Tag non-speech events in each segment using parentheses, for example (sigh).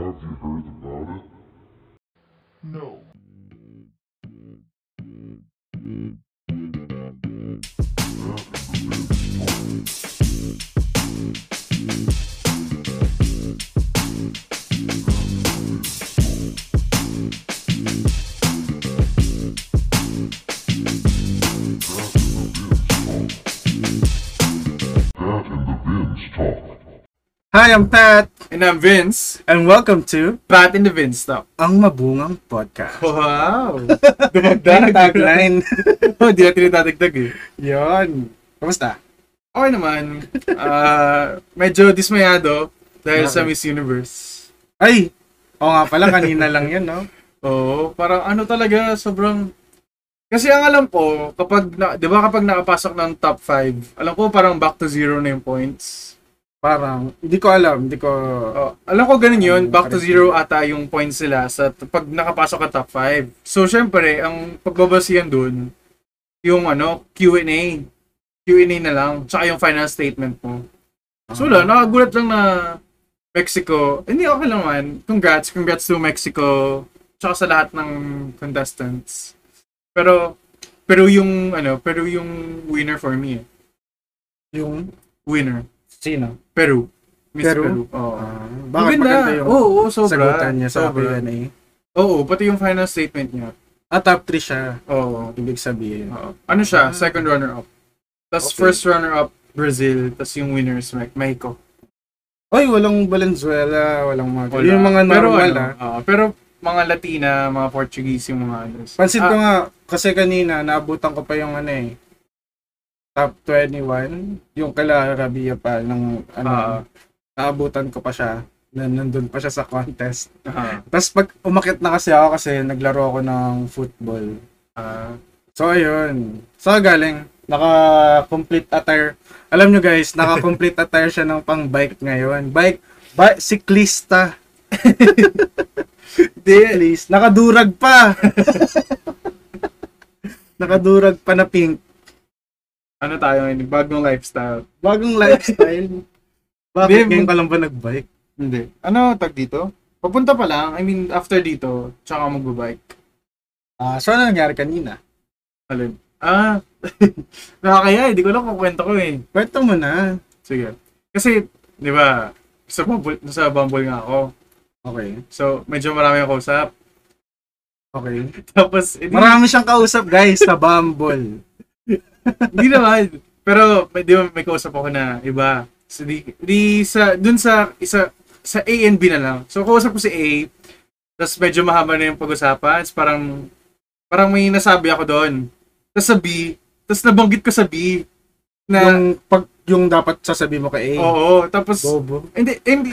Have you heard about it? No. That and the Vince talk. Hi, I'm Pat, And I'm Vince. and welcome to Pat in the Vince Talk. Ang Mabungang Podcast. Wow! (laughs) Dumagdag. tagline. (laughs) oh, di na tinatagdag eh. Yon. Kamusta? Okay naman. Ah, medyo dismayado dahil sa? Miss Universe. Ay! Oo nga pala, kanina lang yun, no? (laughs) Oo, parang ano talaga, sobrang... Kasi ang alam ko, kapag, na, di ba kapag nakapasok ng top 5, alam ko parang back to zero na yung points. Parang, hindi ko alam, hindi ko... Oh, alam ko ganun yun, Ano, back to zero ata yung points nila sa pag nakapasok ka top 5. So, syempre, ang pagbabasihan dun, yung ano, Q&A. Q&A na lang, tsaka yung final statement mo. So, wala, nakagulat lang na Mexico, hindi okay lang man. Congrats, congrats to Mexico, tsaka sa lahat ng contestants. Pero, pero yung, ano, pero yung winner for me, eh. Yung... winner, Sino? Peru. Miss Peru? Peru. Oo. Ah, bakit Maganda. maganda yung Oo, oo, sobra. sagutan niya sa Sobra. Q&A? Oo, pati yung final statement niya. Ah, top 3 siya. Oo. Ibig sabihin. Oo. Ano siya? Second runner-up. Tapos Okay. first runner-up, Brazil. Tapos yung winners, Me- Mexico. Oy, walang Valenzuela, walang mga... Wala. Yung mga pero, normal, ano, ah. oo, pero mga Latina, mga Portuguese yung mga ano. Pansin ko Ah, nga, kasi kanina, naabutan ko pa yung ano eh, top 21, yung kala Rabia pa, ng ano, Ah. naabutan ko pa siya, na nandun pa siya sa contest. ah, Tapos pag umakit na kasi ako kasi naglaro ako ng football. ah, So ayun, so galing, naka-complete attire. Alam nyo guys, naka-complete (laughs) attire siya ng pang bike ngayon. Bike, bike, siklista. (laughs) Di, nakadurag pa. (laughs) nakadurag pa na pink. Ano tayo ngayon? Bagong lifestyle. Bagong lifestyle. (laughs) Bakit Hindi, ngayon ka lang ba nag-bike? Hindi. Ano tag dito? Papunta pa lang. I mean, after dito, tsaka magbabike. Ah, so ano nangyari kanina? Alin? Ah, (laughs) nakakaya. Hindi ko lang kung kwento ko eh. Kwento mo na. Sige. Kasi, di ba, sa Bumble, sa Bumble nga ako. Okay. So, medyo marami akong kausap. Okay. (laughs) Tapos, edi, Marami siyang kausap guys sa Bumble. Hindi naman. Pero, may, di ba, may kausap ako na iba. So, di, di sa, dun sa, isa, sa A and B na lang. So, kausap ko si A. Tapos, medyo mahaba na yung pag-usapan. Tapos, parang, parang may nasabi ako doon. Tapos sa B, tapos nabanggit ko sa B. Na, yung pag yung dapat sasabihin mo kay A. oo. Tapos, Bobo. hindi, hindi,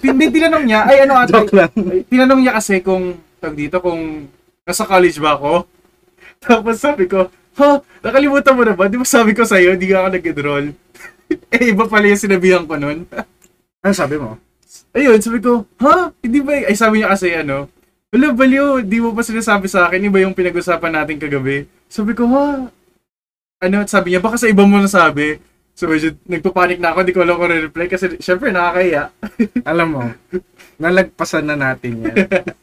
hindi, tinanong niya, ay ano ata, (laughs) Joke lang. Ay, tinanong niya kasi kung, tag dito, kung nasa college ba ako. (laughs) Tapos sabi ko, ha, nakalimutan mo na ba? Di ba sabi ko sa'yo, di ka ako nag-enroll. (laughs) eh, iba pala yung sinabihan ko nun. (laughs) Ano sabi mo? Ayun, sabi ko, ha? Hindi ba? Ay, sabi niya kasi, ano, wala, baliw, di mo pa sinasabi sa akin, iba yung pinag-usapan natin kagabi. Sabi ko, ha? Ano, sabi niya, baka sa iba mo nasabi. So, medyo nagpapanik na ako, hindi ko alam kung reply kasi, syempre, nakakaya. Alam mo, nalagpasan na natin yan.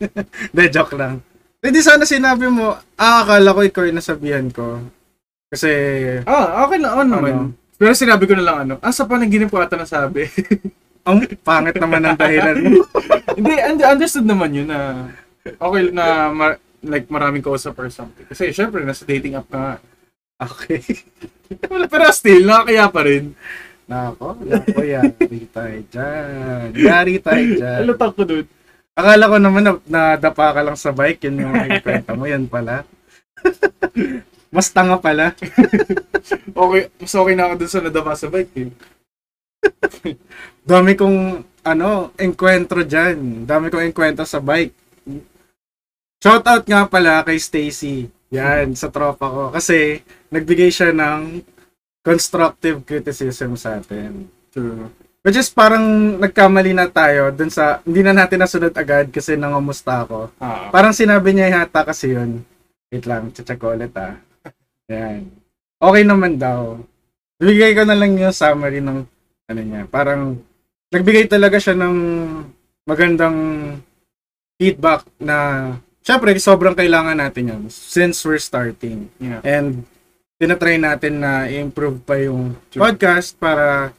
(laughs) De, joke lang. Hindi sana sinabi mo, ah, akala ko ikaw yung nasabihan ko. Kasi, Ah, okay lang, ano naman. Ano? Pero sinabi ko na lang ano, ah, sa panaginip ko ata nasabi. (laughs) ang pangit naman ng dahilan mo. (laughs) Hindi, und- understood naman yun na okay na ma- like maraming kausap or something. Kasi syempre, nasa dating app ka nga. Okay. (laughs) Pero still, nakakaya pa rin. Nako, nako, yari tayo dyan. Yari tayo dyan. Alutak ko dun. Akala ko naman na nadapa ka lang sa bike, yun yung ikwenta mo, yan pala. (laughs) Mas tanga pala. (laughs) Okay, mas okay na ako dun sa nadama sa bike eh. (laughs) Dami kong, ano, enkwentro dyan. Dami kong enkwentro sa bike. Shoutout nga pala kay Stacy. Yan, sa tropa ko. Kasi, nagbigay siya ng constructive criticism sa atin. True. Which is parang nagkamali na tayo dun sa, hindi na natin nasunod agad kasi nangamusta ako. Ah, Parang sinabi niya yata kasi yun. Wait lang, check ko ulit ah. Yan. Okay naman daw. Bigay ko na lang yung summary ng ano niya. Parang nagbigay talaga siya ng magandang feedback na syempre sobrang kailangan natin yan since we're starting. Yeah. And tinatry natin na i-improve pa yung True. podcast para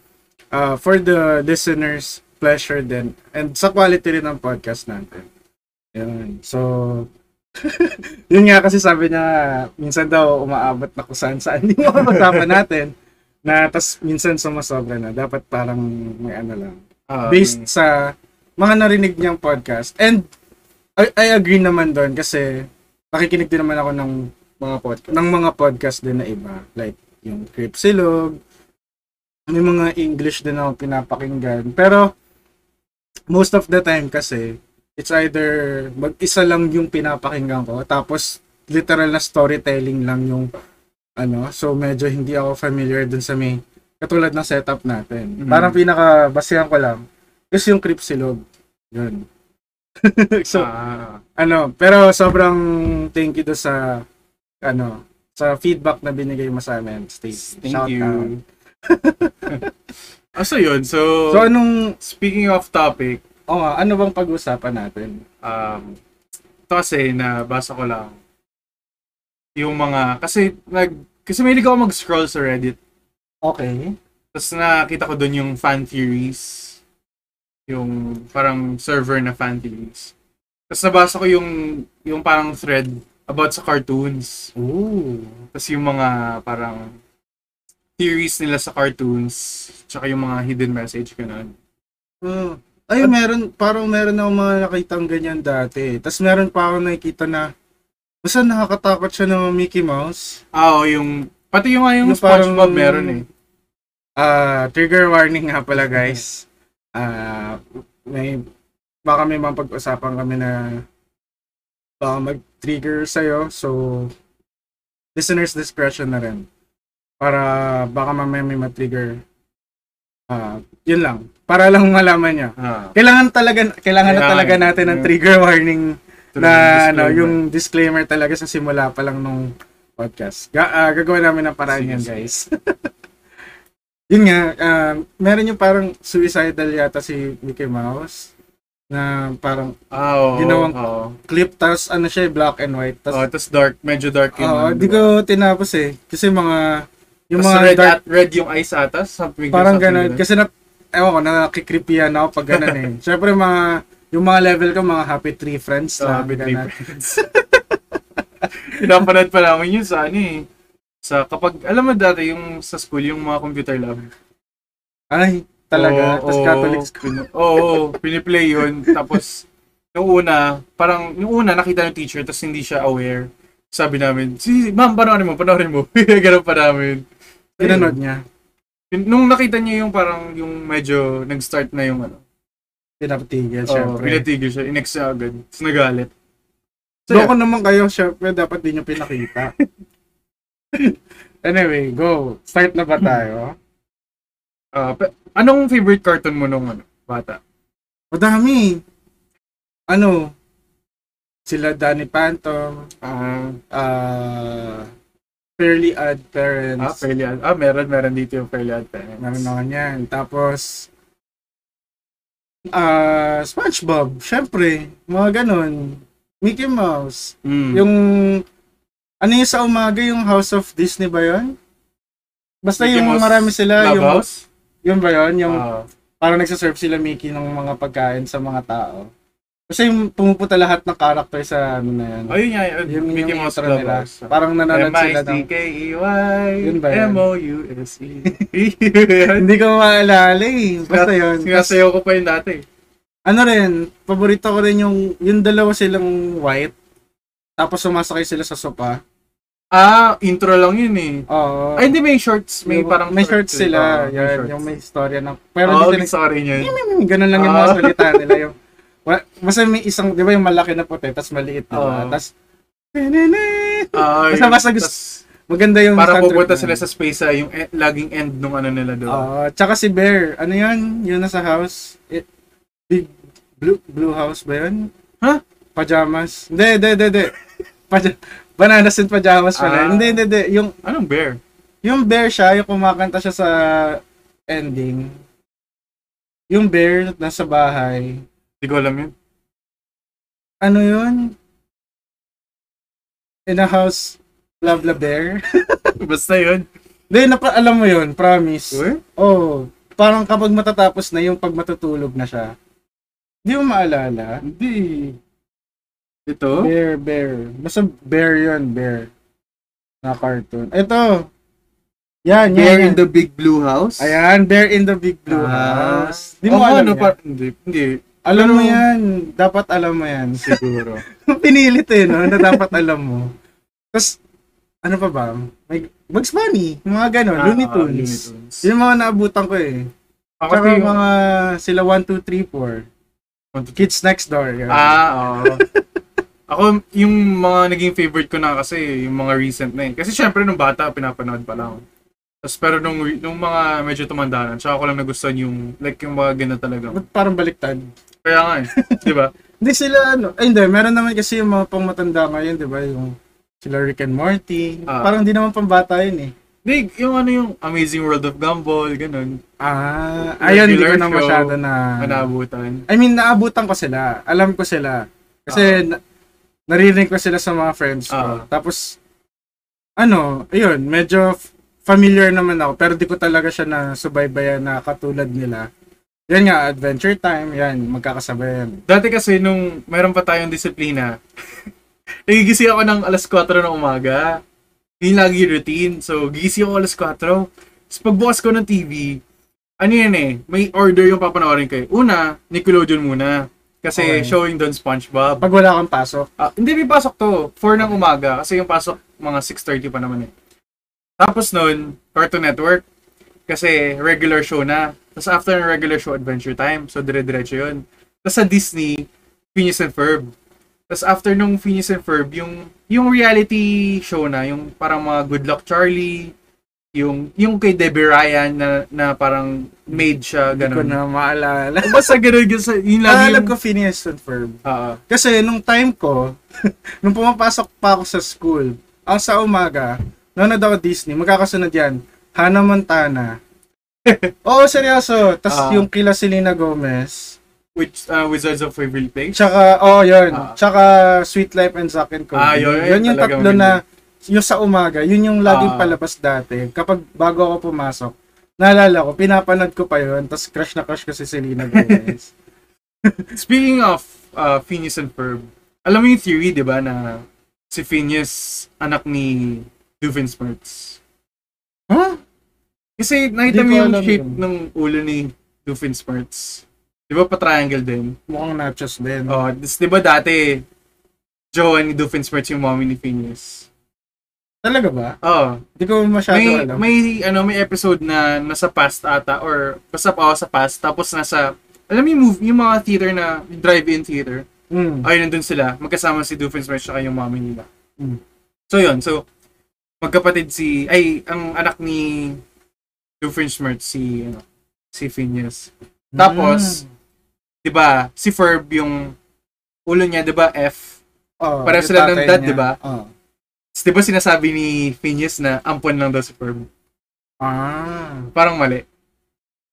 uh, for the listeners pleasure din and sa quality rin ng podcast natin. Yun. So (laughs) yun nga kasi sabi niya minsan daw umaabot na kung saan saan yung mga usapan (laughs) natin na tas minsan sumasobra na dapat parang may ano lang Ah, based sa mga narinig niyang podcast. And I, I agree naman doon kasi nakikinig din naman ako ng mga podcast ng mga podcast din na iba like yung Cripsilog may mga English din ako pinapakinggan pero most of the time kasi it's either mag-isa lang yung pinapakinggan ko tapos literal na storytelling lang yung ano so medyo hindi ako familiar dun sa may katulad ng setup natin Mhm. parang pinaka basihan ko lang is yung Cripsilog yun (laughs) so ah, ano, pero sobrang thank you do sa ano, sa feedback na binigay mo sa amin, Stacey. thank Shout you. out. (laughs) Ah, so yun. So, So anong speaking of topic, oh, ano bang pag-usapan natin? um, ito kasi nabasa ko lang yung mga, kasi nag, kasi may ako mag-scroll sa Reddit. Okay. Tapos nakita ko doon yung fan theories. Yung parang server na fan theories. Tapos nabasa ko yung, yung parang thread about sa cartoons. Ooh. Tapos yung mga parang theories nila sa cartoons. Tsaka yung mga hidden message ganun. Oh. Ay, meron, parang meron ako mga nakitang ganyan dati. Tapos meron pa ako nakikita na basta nakakatakot siya ng Mickey Mouse. Ah, oo, yung, pati yung, yung, Yung parang- SpongeBob meron eh. Ah, trigger warning nga pala guys. Ah, may baka may mga pag-usapan kami na baka mag-trigger sa'yo. So, listener's discretion na rin. Para baka mamaya may ma-trigger. Ah, yun lang. Para lang (laughs) malaman niya. Ah, Kailangan talaga kailangan na Kailangan. talaga natin ng trigger warning true, na ano, yung disclaimer talaga sa simula pa lang nung podcast. Ga ah, gagawa namin ng paraan Sige, yan, sige. guys. (laughs) yun nga, ah, meron yung parang suicidal yata si Mickey Mouse na parang Ah, oo. ginawang- Oo. clip tas ano siya black and white tas Oh, tapos dark, medyo dark yung... Oo, di ko tinapos eh kasi mga yung Tapos mga red, dark, at, red yung eyes atas. Something, parang something ganun kasi na ewan ko nakikripian ako pag ganun eh (laughs) syempre mga yung mga level ko mga happy tree friends Sa lang Happy Tree ganun. Friends. (laughs) Pinapanood pa namin yun sa ano eh. Sa kapag, alam mo dati yung sa school, yung mga computer lab. ay talaga Oo, tas oo, Catholic school Oo, oo, piniplay yun. (laughs) Tapos, yung una, parang, yung una nakita ng teacher, tapos hindi siya aware. Sabi namin, si, ma'am, panoorin mo, panoorin mo. Ganun pa namin. Pinanood niya Yun, Nung nakita niya yung parang, yung medyo nag-start na yung ano, pinapatigil oh, syempre pinatigil siya, inex siya agad. Tapos nagalit. So, Loko naman kayo, syempre, dapat din nyo pinakita. (laughs) anyway, go. Start na ba tayo? ah, pe- anong favorite cartoon mo nung ano, bata? Madami. Ano? Sila Danny Phantom, Ah, uh, Fairly Odd ah, Parents. Fairly Odd. Ah, meron, meron dito yung Fairly Odd Parents. Meron naman yan. Tapos, ah SpongeBob, syempre. Mga ganun. Mickey Mouse. Mm. Yung, ano yung sa umaga, yung House of Disney ba yun? Basta Mickey yung Mouse marami sila, Love yung, House? yun ba yun? Yung, Ah, parang nagsaserve sila Mickey ng mga pagkain sa mga tao. Kasi yung pumupunta lahat ng character sa ano na yan. oh, yun nga, yun, yung, Mickey yung Mouse intro Love nila. House. Parang nanonood sila ng... M-I-C-K-E-Y Yun ba yun? M-O-U-S-E (laughs) Hindi ko maalala eh. Basta yun. Sinasayaw ko pa yun dati. ano rin, paborito ko rin yung, yung dalawa silang white. Tapos sumasakay sila sa sopa. Ah, intro lang yun eh. Oo. Ay, hindi may shorts. May Yung- parang may shorts eh. sila. May yan, shorts. yung may istorya na. Pero Oo, hindi sorry niyan. ganun lang yung mga Ah. salita nila. Yung, basta may isang, di ba yung malaki na puti, tapos maliit, ba? Oo. Tapos, Basta- basta gusto- maganda yung Para pupunta na. sila sa space ah, yung e- laging end nung ano nila doon. Oo, tsaka si Bear, ano yun? Yun nasa house? Eh, big blue blue house ba yun? Huh? Pajamas. Hindi, hindi, hindi, hindi. Paja- Bananas and pajamas pala. Ah. Hindi, hindi, hindi. Yung, Anong bear? yung bear siya, yung kumakanta siya sa ending. Yung bear nasa bahay. Hindi ko alam yun. Ano yun? In a house, blah blah bear. Basta yun. Hindi, napa, alam mo yun, promise. Uy? Oh, parang kapag matatapos na yung pag matutulog na siya. Hindi mo maalala? Hindi. Ito? Bear, bear. Basta bear yun, bear. Na cartoon. Ito. Yan, yan. Bear yan. in the Big Blue House? Ayan, bear in the big blue Ah. house. Di mo Oo, alam ano, yan? pa- hindi, hindi. Alam mo Pero- yan. Dapat alam mo yan. Siguro. (laughs) Pinilit eh, no? Na dapat alam mo. Tapos, ano pa ba? May Bugs Bunny. Yung mga gano'n. Ah, Looney ah, Tunes. Looney Tunes. Yun yung mga naabutan ko eh. Ako Tsaka yung- mga sila 1, 2, 3, 4. One, two, Kids Next Door. Yun. Ah, oo. (laughs) Ako, yung mga naging favorite ko na kasi, yung mga recent na yun. Kasi syempre, nung bata, pinapanood pa lang. Tapos, pero nung, nung mga medyo tumanda na, tsaka ko lang nagustuhan yung, like, yung mga ganda talaga. Ba't parang baliktad? Kaya nga eh. (laughs) Di ba? Hindi sila ano. Ay, hindi. Meron naman kasi yung mga pang matanda ngayon, di ba? Yung sila Rick and Morty. Ah. Parang di naman pambata yun eh. Hindi, yung ano yung Amazing World of Gumball, ganun. Ah, ayun, hindi ko na masyado na... Nanabutan. I mean, naabutan ko sila. Alam ko sila. Kasi na, naririnig ko sila sa mga friends ko. Ah. Tapos, ano, ayun, medyo f- familiar naman ako. Pero di ko talaga siya na subaybayan na katulad nila. Yan nga, Adventure Time, yan, magkakasabay yan. Dati kasi nung meron pa tayong disiplina, (laughs) nagigising ako ng alas 4 ng umaga. Yun lagi routine. So, gising ako alas 4. Tapos pagbukas ko ng TV, ano yan eh, may order yung papanoorin ko eh. Una, Nickelodeon muna. Kasi Okay. showing doon SpongeBob. Pag wala kang pasok, Ah, hindi, may pasok to. 4 ng umaga. Kasi yung pasok, mga 6.30 pa naman eh. Tapos nun, Cartoon Network. Kasi regular show na. Tapos after ng regular show, Adventure Time. So, dire-diretso yun. Tapos sa Disney, Phineas and Ferb. Tapos after nung Phineas and Ferb, yung, yung reality show na, yung parang mga Good Luck Charlie, yung, yung kay Debbie Ryan na, na parang made siya, hindi ko ganun. na maalala. Basta ganun, yun, sa- yun lagi Ah, alam yung... ko Phineas and Ferb. Ah, Kasi nung time ko, (laughs) nung pumapasok pa ako sa school, ang sa umaga, nanonood ako Disney, magkakasunod yan, Hannah Montana. (laughs) Oo, seryoso. Tapos Ah. yung kila Selena Gomez. which, uh, Wizards of Waverly Place. Tsaka, oh, yun. Ah. Tsaka Sweet Life and Zack and Cody. Ah, yun, yun yung talaga tatlo na, yung sa umaga, yun yung laging Ah. palabas dati. Kapag bago ako pumasok, naalala ko, pinapanood ko pa yun, tapos crush na crush ko si Selena Gomez. (laughs) (laughs) Speaking of uh, Phineas and Ferb, alam mo yung theory, di ba, na si Phineas, anak ni Doofenshmirtz. huh? Kasi nakita mo yung shape yun. ng ulo ni Doofenshmirtz. Di ba pa-triangle din? Mukhang nachos din. Oh, dis, di ba dati, jowa ni Doofenshmirtz yung mommy ni Phineas? Talaga ba? Oh, Hindi ko masyado may, alam. may, ano, may episode na nasa past ata, or basta pa sa past, tapos nasa, alam mo yung, move, yung mga theater na, drive-in theater, Mm. ay nandun sila, magkasama si Doofenshmirtz at yung mommy nila. Mm. So yun, so magkapatid si ay ang anak ni Doofenshmirtz si ano, si Phineas. Tapos, Mm. 'di ba, si Ferb yung ulo niya, 'di ba, F. Oh, yung sila ng dad, di ba? Oh. 'Di ba sinasabi ni Phineas na ampon lang daw si Ferb? Ah. Parang mali.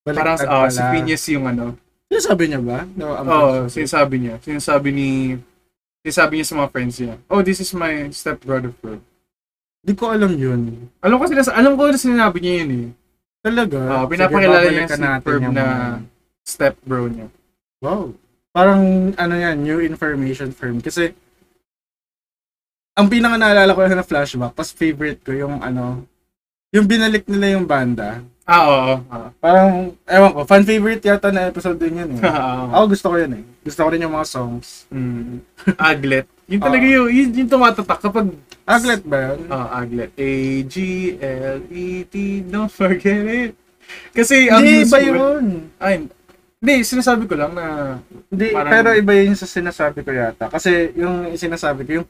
Parang baliktad oh, si. Phineas yung ano. Sinasabi niya ba? No, ang- Oo, sinasabi niya. Sinasabi ni sinasabi niya sa mga friends niya. Oh, this is my stepbrother Ferb. Di ko alam yun. Alam ko sila alam ko na sinabi niya yun eh. Talaga? Oh, pinapakilala niya si natin Ferb yung na step bro niya. Wow. Parang ano yan, new information firm. Kasi ang pinaka naalala ko na flashback, pas favorite ko yung ano, yung binalik nila yung banda. Ah, oo. Ah. Parang, ewan ko, fan favorite yata na episode din yun eh. (laughs) Ah. Ako gusto ko yun eh. Gusto ko rin yung mga songs. Mm. (laughs) Aglet. Yun talaga yung, yun, yung tumatatak kapag Aglet ba yun? Ah, Aglet. A-G-L-E-T, don't forget it. Kasi ang Hindi, iba yun. Ay, hindi, sinasabi ko lang na Hindi, Parang- pero iba yun sa sinasabi ko yata. Kasi yung sinasabi ko, yung,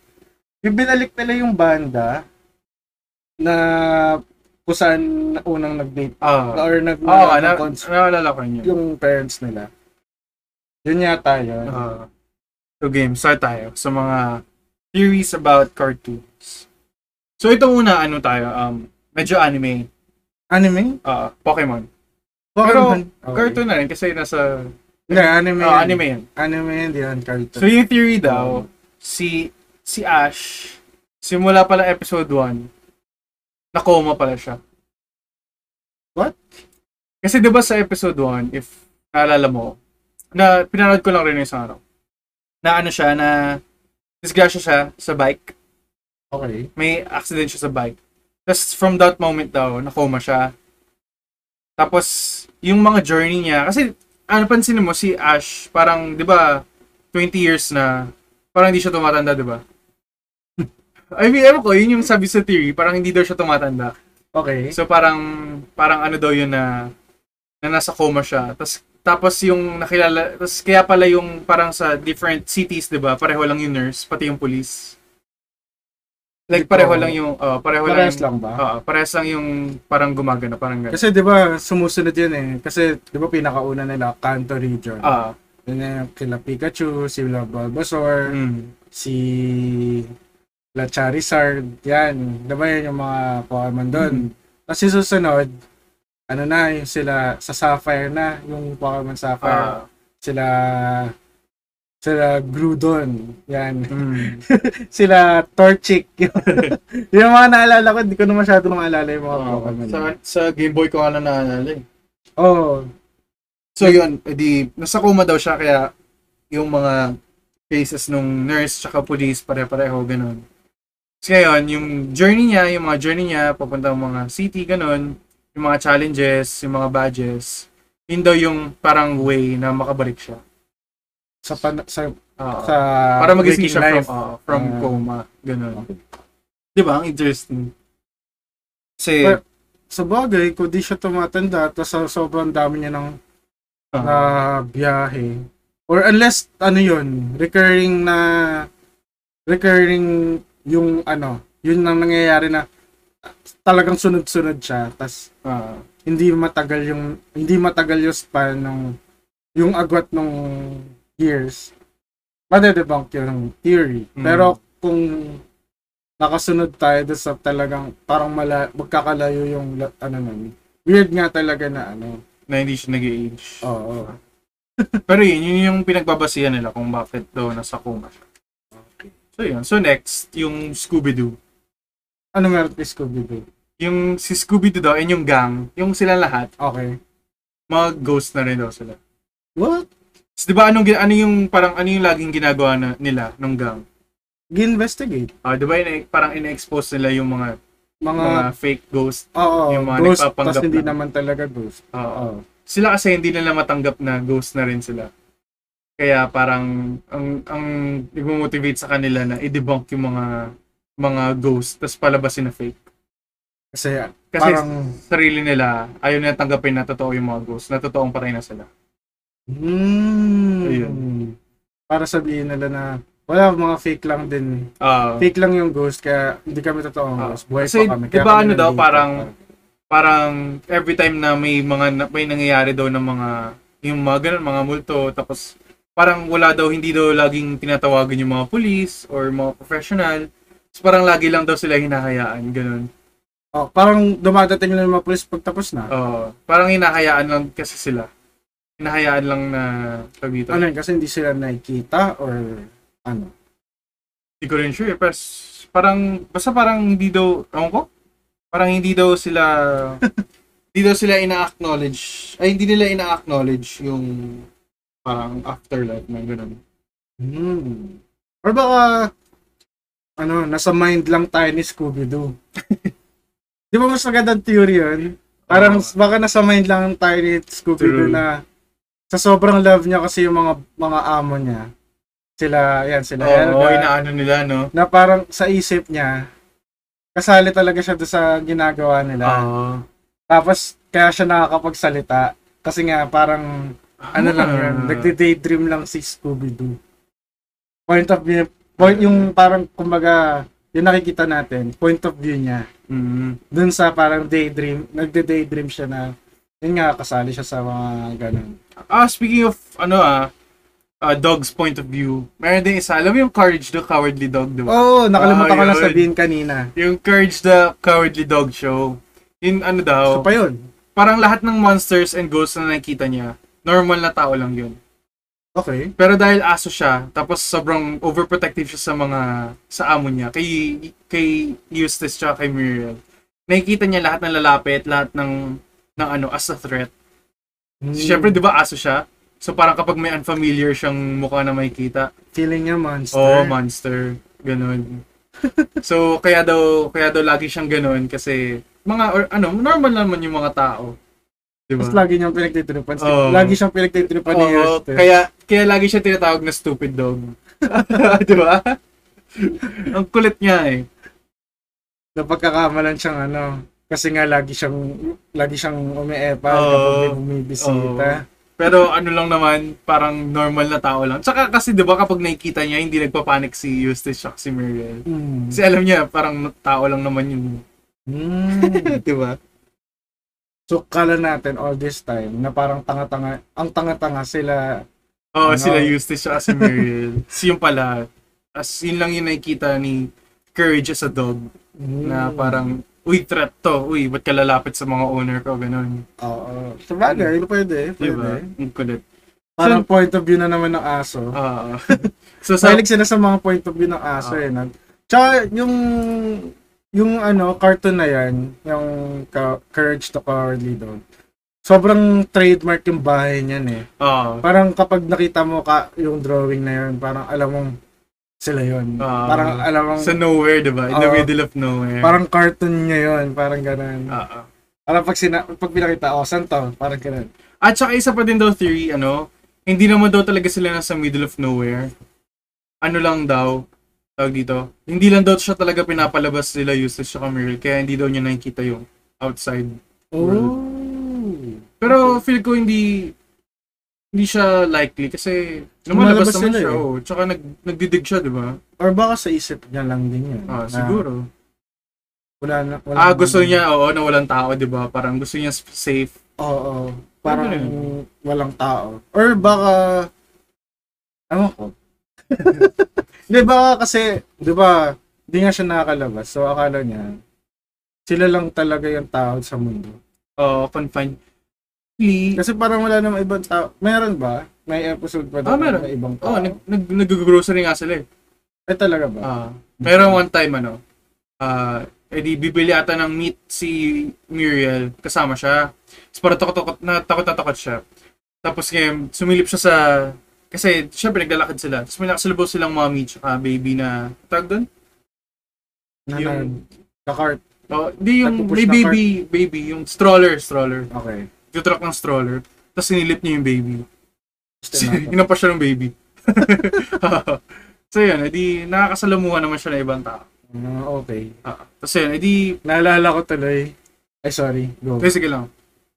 yung binalik nila yung banda na kung saan unang nag-date ah, or nag Oo, na, nag- naalala ko yun. yung parents nila. Yun yata yun. Ah. so game, start tayo sa mga theories about cartoons. So ito una, ano tayo, um, medyo anime, Anime? ah, Pokemon. Pokemon. Pero, Okay. Cartoon na rin kasi nasa Hindi, anime yan. anime yun. Anime yan, di yan cartoon. So yung theory daw, si si Ash, simula pala episode 1, na-coma pala siya. What? Kasi 'di ba sa episode 1, if naalala mo, na pinanood ko lang rin yung isang araw. Na ano siya, na disgrasya siya sa bike. okay. May accident siya sa bike. Tapos from that moment daw, na-coma siya. Tapos, yung mga journey niya, kasi ano pansin mo, si Ash, parang, di ba, 20 years na, parang hindi siya tumatanda, di ba? I mean, ewan ko, yun yung sabi sa theory, parang hindi daw siya tumatanda. Okay. So parang, parang ano daw yun na, na nasa coma siya. Tapos, tapos yung nakilala, tapos kaya pala yung parang sa different cities, di ba, pareho lang yung nurse, pati yung police. Like, pareho lang yung, uh, pareho Parehas lang, lang ba? Oo, parehas lang yung parang gumagana, parang gano'n. Kasi 'di ba sumusunod 'yun eh. Kasi 'di ba pinakauna nila Kanto region. Ah, Yun na yung kila Pikachu, si Bulbasaur, mm. si La Charizard, yan. 'Di ba yan yung mga Pokemon doon? Mm-hmm. Kasi susunod, ano na, yung sila sa Sapphire na, yung Pokemon Sapphire. Ah, Sila sila Groudon, yan. mm. (laughs) sila Torchic. (laughs) yung mga naalala ko, hindi ko na masyado maalala yung mga Ah, Pokemon. sa, sa Game Boy ko nga na naalala eh. Oh, So yun, edi, nasa coma daw siya kaya yung mga cases nung nurse tsaka police pare-pareho ganun. So ngayon, yung journey niya, yung mga journey niya, papunta mga city, ganun, yung mga challenges, yung mga badges, yun daw yung parang way na makabalik siya. sa pan- sa Oo. sa para magising siya life. from, oo, from Ah. coma, ganun. Di ba? Ang interesting. Kasi, Pero- sa bagay, kung di siya tumatanda, tapos sa sobrang dami niya ng ah, na biyahe. Or unless, ano yun, recurring na, recurring yung ano, yun ang nangyayari na talagang sunod-sunod siya, tas ah, hindi matagal yung, hindi matagal yung span ng, yung agwat ng years. Madedebunk yun ng theory. Mm. Pero kung nakasunod tayo doon sa talagang parang mala, magkakalayo yung ano nun. Weird nga talaga na ano. na hindi siya nag-age. Oo. Pero yun, yun yung pinagbabasihan nila kung bakit daw nasa coma siya. So yun. So next, yung Scooby-Doo. Ano meron kay Scooby-Doo? Yung si Scooby-Doo daw, and yung gang, yung sila lahat, Okay. mga ghost na rin daw sila. What? So, di ba anong, ano yung, parang, ano yung laging ginagawa na, nila, nung gang? Gi-investigate. Ah, di ba ina- parang ina-expose nila yung mga, Mga, mga fake ghost. oo, yung mga ghost, nagpapanggap tas hindi lang. naman talaga ghost. Oo. Oo. Sila kasi hindi nila matanggap na ghost na rin sila. Kaya parang, ang, ang nagmo-motivate sa kanila na i-debunk yung mga, mga ghost, tapos palabasin na fake. Kasi, Kasi parang, sarili nila, ayaw nila tanggapin na totoo yung mga ghost, na totoong patay na sila. Ayun. para sabihin nila na, wala, mga fake lang din. Ah, Fake lang yung ghost, kaya hindi kami totoong Ah. ghost. Buhay Kasi, pa kami. di kaya ba kami ano daw, parang- parang every time na may mga may nangyayari daw ng mga yung mga ganun, mga multo tapos parang wala daw hindi daw laging tinatawagan yung mga police or mga professional. Tapos parang lagi lang daw sila hinahayaan, ganun. Oh, parang dumadating lang yung mga police pagtapos na. Oo. parang hinahayaan lang kasi sila. Hinahayaan lang na dito. Ano yun, kasi hindi sila nakikita or ano. Hindi ko rin sure. eh, Pero parang, basta parang hindi daw, ewan ko? Parang hindi daw sila, (laughs) hindi daw sila ina-acknowledge, ay hindi nila ina-acknowledge yung parang afterlife na gano'n. Hmm. Or baka, ano, nasa mind lang tayo ni Scooby-Doo. (laughs) Di ba mas magandang theory yun? Parang Oo. baka nasa mind lang tayo ni Scooby-Doo na sa sobrang love niya kasi yung mga mga amo niya. Sila, yan, sila Oo, Helga, inaano nila, no? na parang sa isip niya, kasali talaga siya doon sa ginagawa nila. Oo. Tapos, kaya siya nakakapagsalita. Kasi nga, parang, ano lang Ah. yun, nagde-daydream lang si Scooby-Doo. Point of view, point yung parang, kumbaga, yung nakikita natin, point of view niya. Mm. Dun sa parang daydream, nagde-daydream siya na, yun nga, kasali siya sa mga ganun. Ah, speaking of, ano ah, ah, dog's point of view, meron din isa, alam mo yung Courage the Cowardly Dog, di ba? Oo, oh, nakalimutan Ah, ko lang yun. sabihin kanina. Yung Courage the Cowardly Dog show. Yung ano daw, So pa yun. parang lahat ng monsters and ghosts na nakikita niya, normal na tao lang yun. Okay. Pero dahil aso siya, tapos sobrang overprotective siya sa mga sa amo niya, kay kay Eustace tsaka kay Muriel. Nakikita niya lahat ng lalapit, lahat ng ng ano as a threat. Hmm. Siyempre, 'di ba aso siya? So parang kapag may unfamiliar siyang mukha na makikita, Feeling niya monster. oh, monster, ganun. (laughs) so kaya daw kaya daw lagi siyang ganun kasi mga or, ano, normal naman yung mga tao. 'Di ba? Tapos lagi niyang pinagtitripan. Oo. Lagi siyang pinagtitripan ni Oo, Eustace. kaya kaya lagi siya tinatawag na stupid dog. (laughs) 'Di ba? Ang kulit niya eh. Napagkakamalan siyang ano. Kasi nga lagi siyang lagi siyang umiepal Oo. kapag may bumibisita. Pero ano lang naman, parang normal na tao lang. Tsaka kasi 'di ba kapag nakikita niya, hindi nagpapanik si Eustace at si Muriel. Hmm. Kasi alam niya, parang tao lang naman yun. Hmm. (laughs) 'Di ba? So, kala natin all this time na parang tanga-tanga, ang tanga-tanga sila. Oo, Ano? sila Eustace at si Muriel. (laughs) si yung pala, as yun lang yung nakikita ni Courage as a dog. Hmm. Na parang, uy, threat to. Uy, ba't ka lalapit sa mga owner ko? Ganun. Oo. Sa bagay, pwede, Di pwede. ba? Ang kulit. Parang point of view na naman ng aso. Oo. (laughs) so, sa, Mahilig sila sa mga point of view ng aso Ah. eh. Tsaka yung yung ano, cartoon na yan, yung Courage the Cowardly Dog, sobrang trademark yung bahay niyan eh. Oo. Parang kapag nakita mo ka yung drawing na yun, parang alam mong sila yun. Ah. parang alam mong, sa nowhere, di ba? In the Oo. middle of nowhere. parang cartoon niya yun, parang ganun. Oo. Parang pag, sina, pag pinakita, oh, saan to? Parang ganun. At saka isa pa din daw theory, ano, hindi naman daw talaga sila nasa middle of nowhere. Ano lang daw, tawag dito, hindi lang daw siya talaga pinapalabas sila Eustace sa Muriel, kaya hindi daw niya nakikita yung outside. Oh. Pero feel ko hindi hindi siya likely kasi lumalabas naman siya. eh. Oh. Tsaka nag, nagdidig siya, di ba? Or baka sa isip niya lang din yun. Ah, na siguro. Wala na, wala Ah, gusto niya, oo, na walang tao, di ba? Parang gusto niya safe. Oo. Parang Ano walang tao. Or baka, ano ko? Hindi, baka kasi, di ba, di nga siya nakakalabas. So, akala niya, sila lang talaga yung tao sa mundo. Oo, confined. Actually, Kasi parang wala namang ibang tao. Meron ba? May episode pa Ah, doon meron. na ibang oh, tao? nag, nag, nag-grocery nga sila eh. Eh, talaga ba? Ah, pero one time ano, ah, edi bibili ata ng meat si Muriel, kasama siya. Tapos parang takot-takot na takot na takot siya. Tapos ngayon, sumilip siya sa kasi syempre naglalakad sila. Tapos may nakasalubong silang mommy tsaka baby na tawag doon? na, yung- na, cart. Oh, di yung may baby, baby, yung stroller, stroller. Okay. Yung truck ng stroller. Tapos sinilip niya yung baby. Hinampas (laughs) siya ng baby. (laughs) so yun, edi nakakasalamuhan naman siya ng ibang tao. Ah, okay. Ah, tapos yun, edi, Naalala ko tuloy. Ay, sorry. Go. okay, sige lang.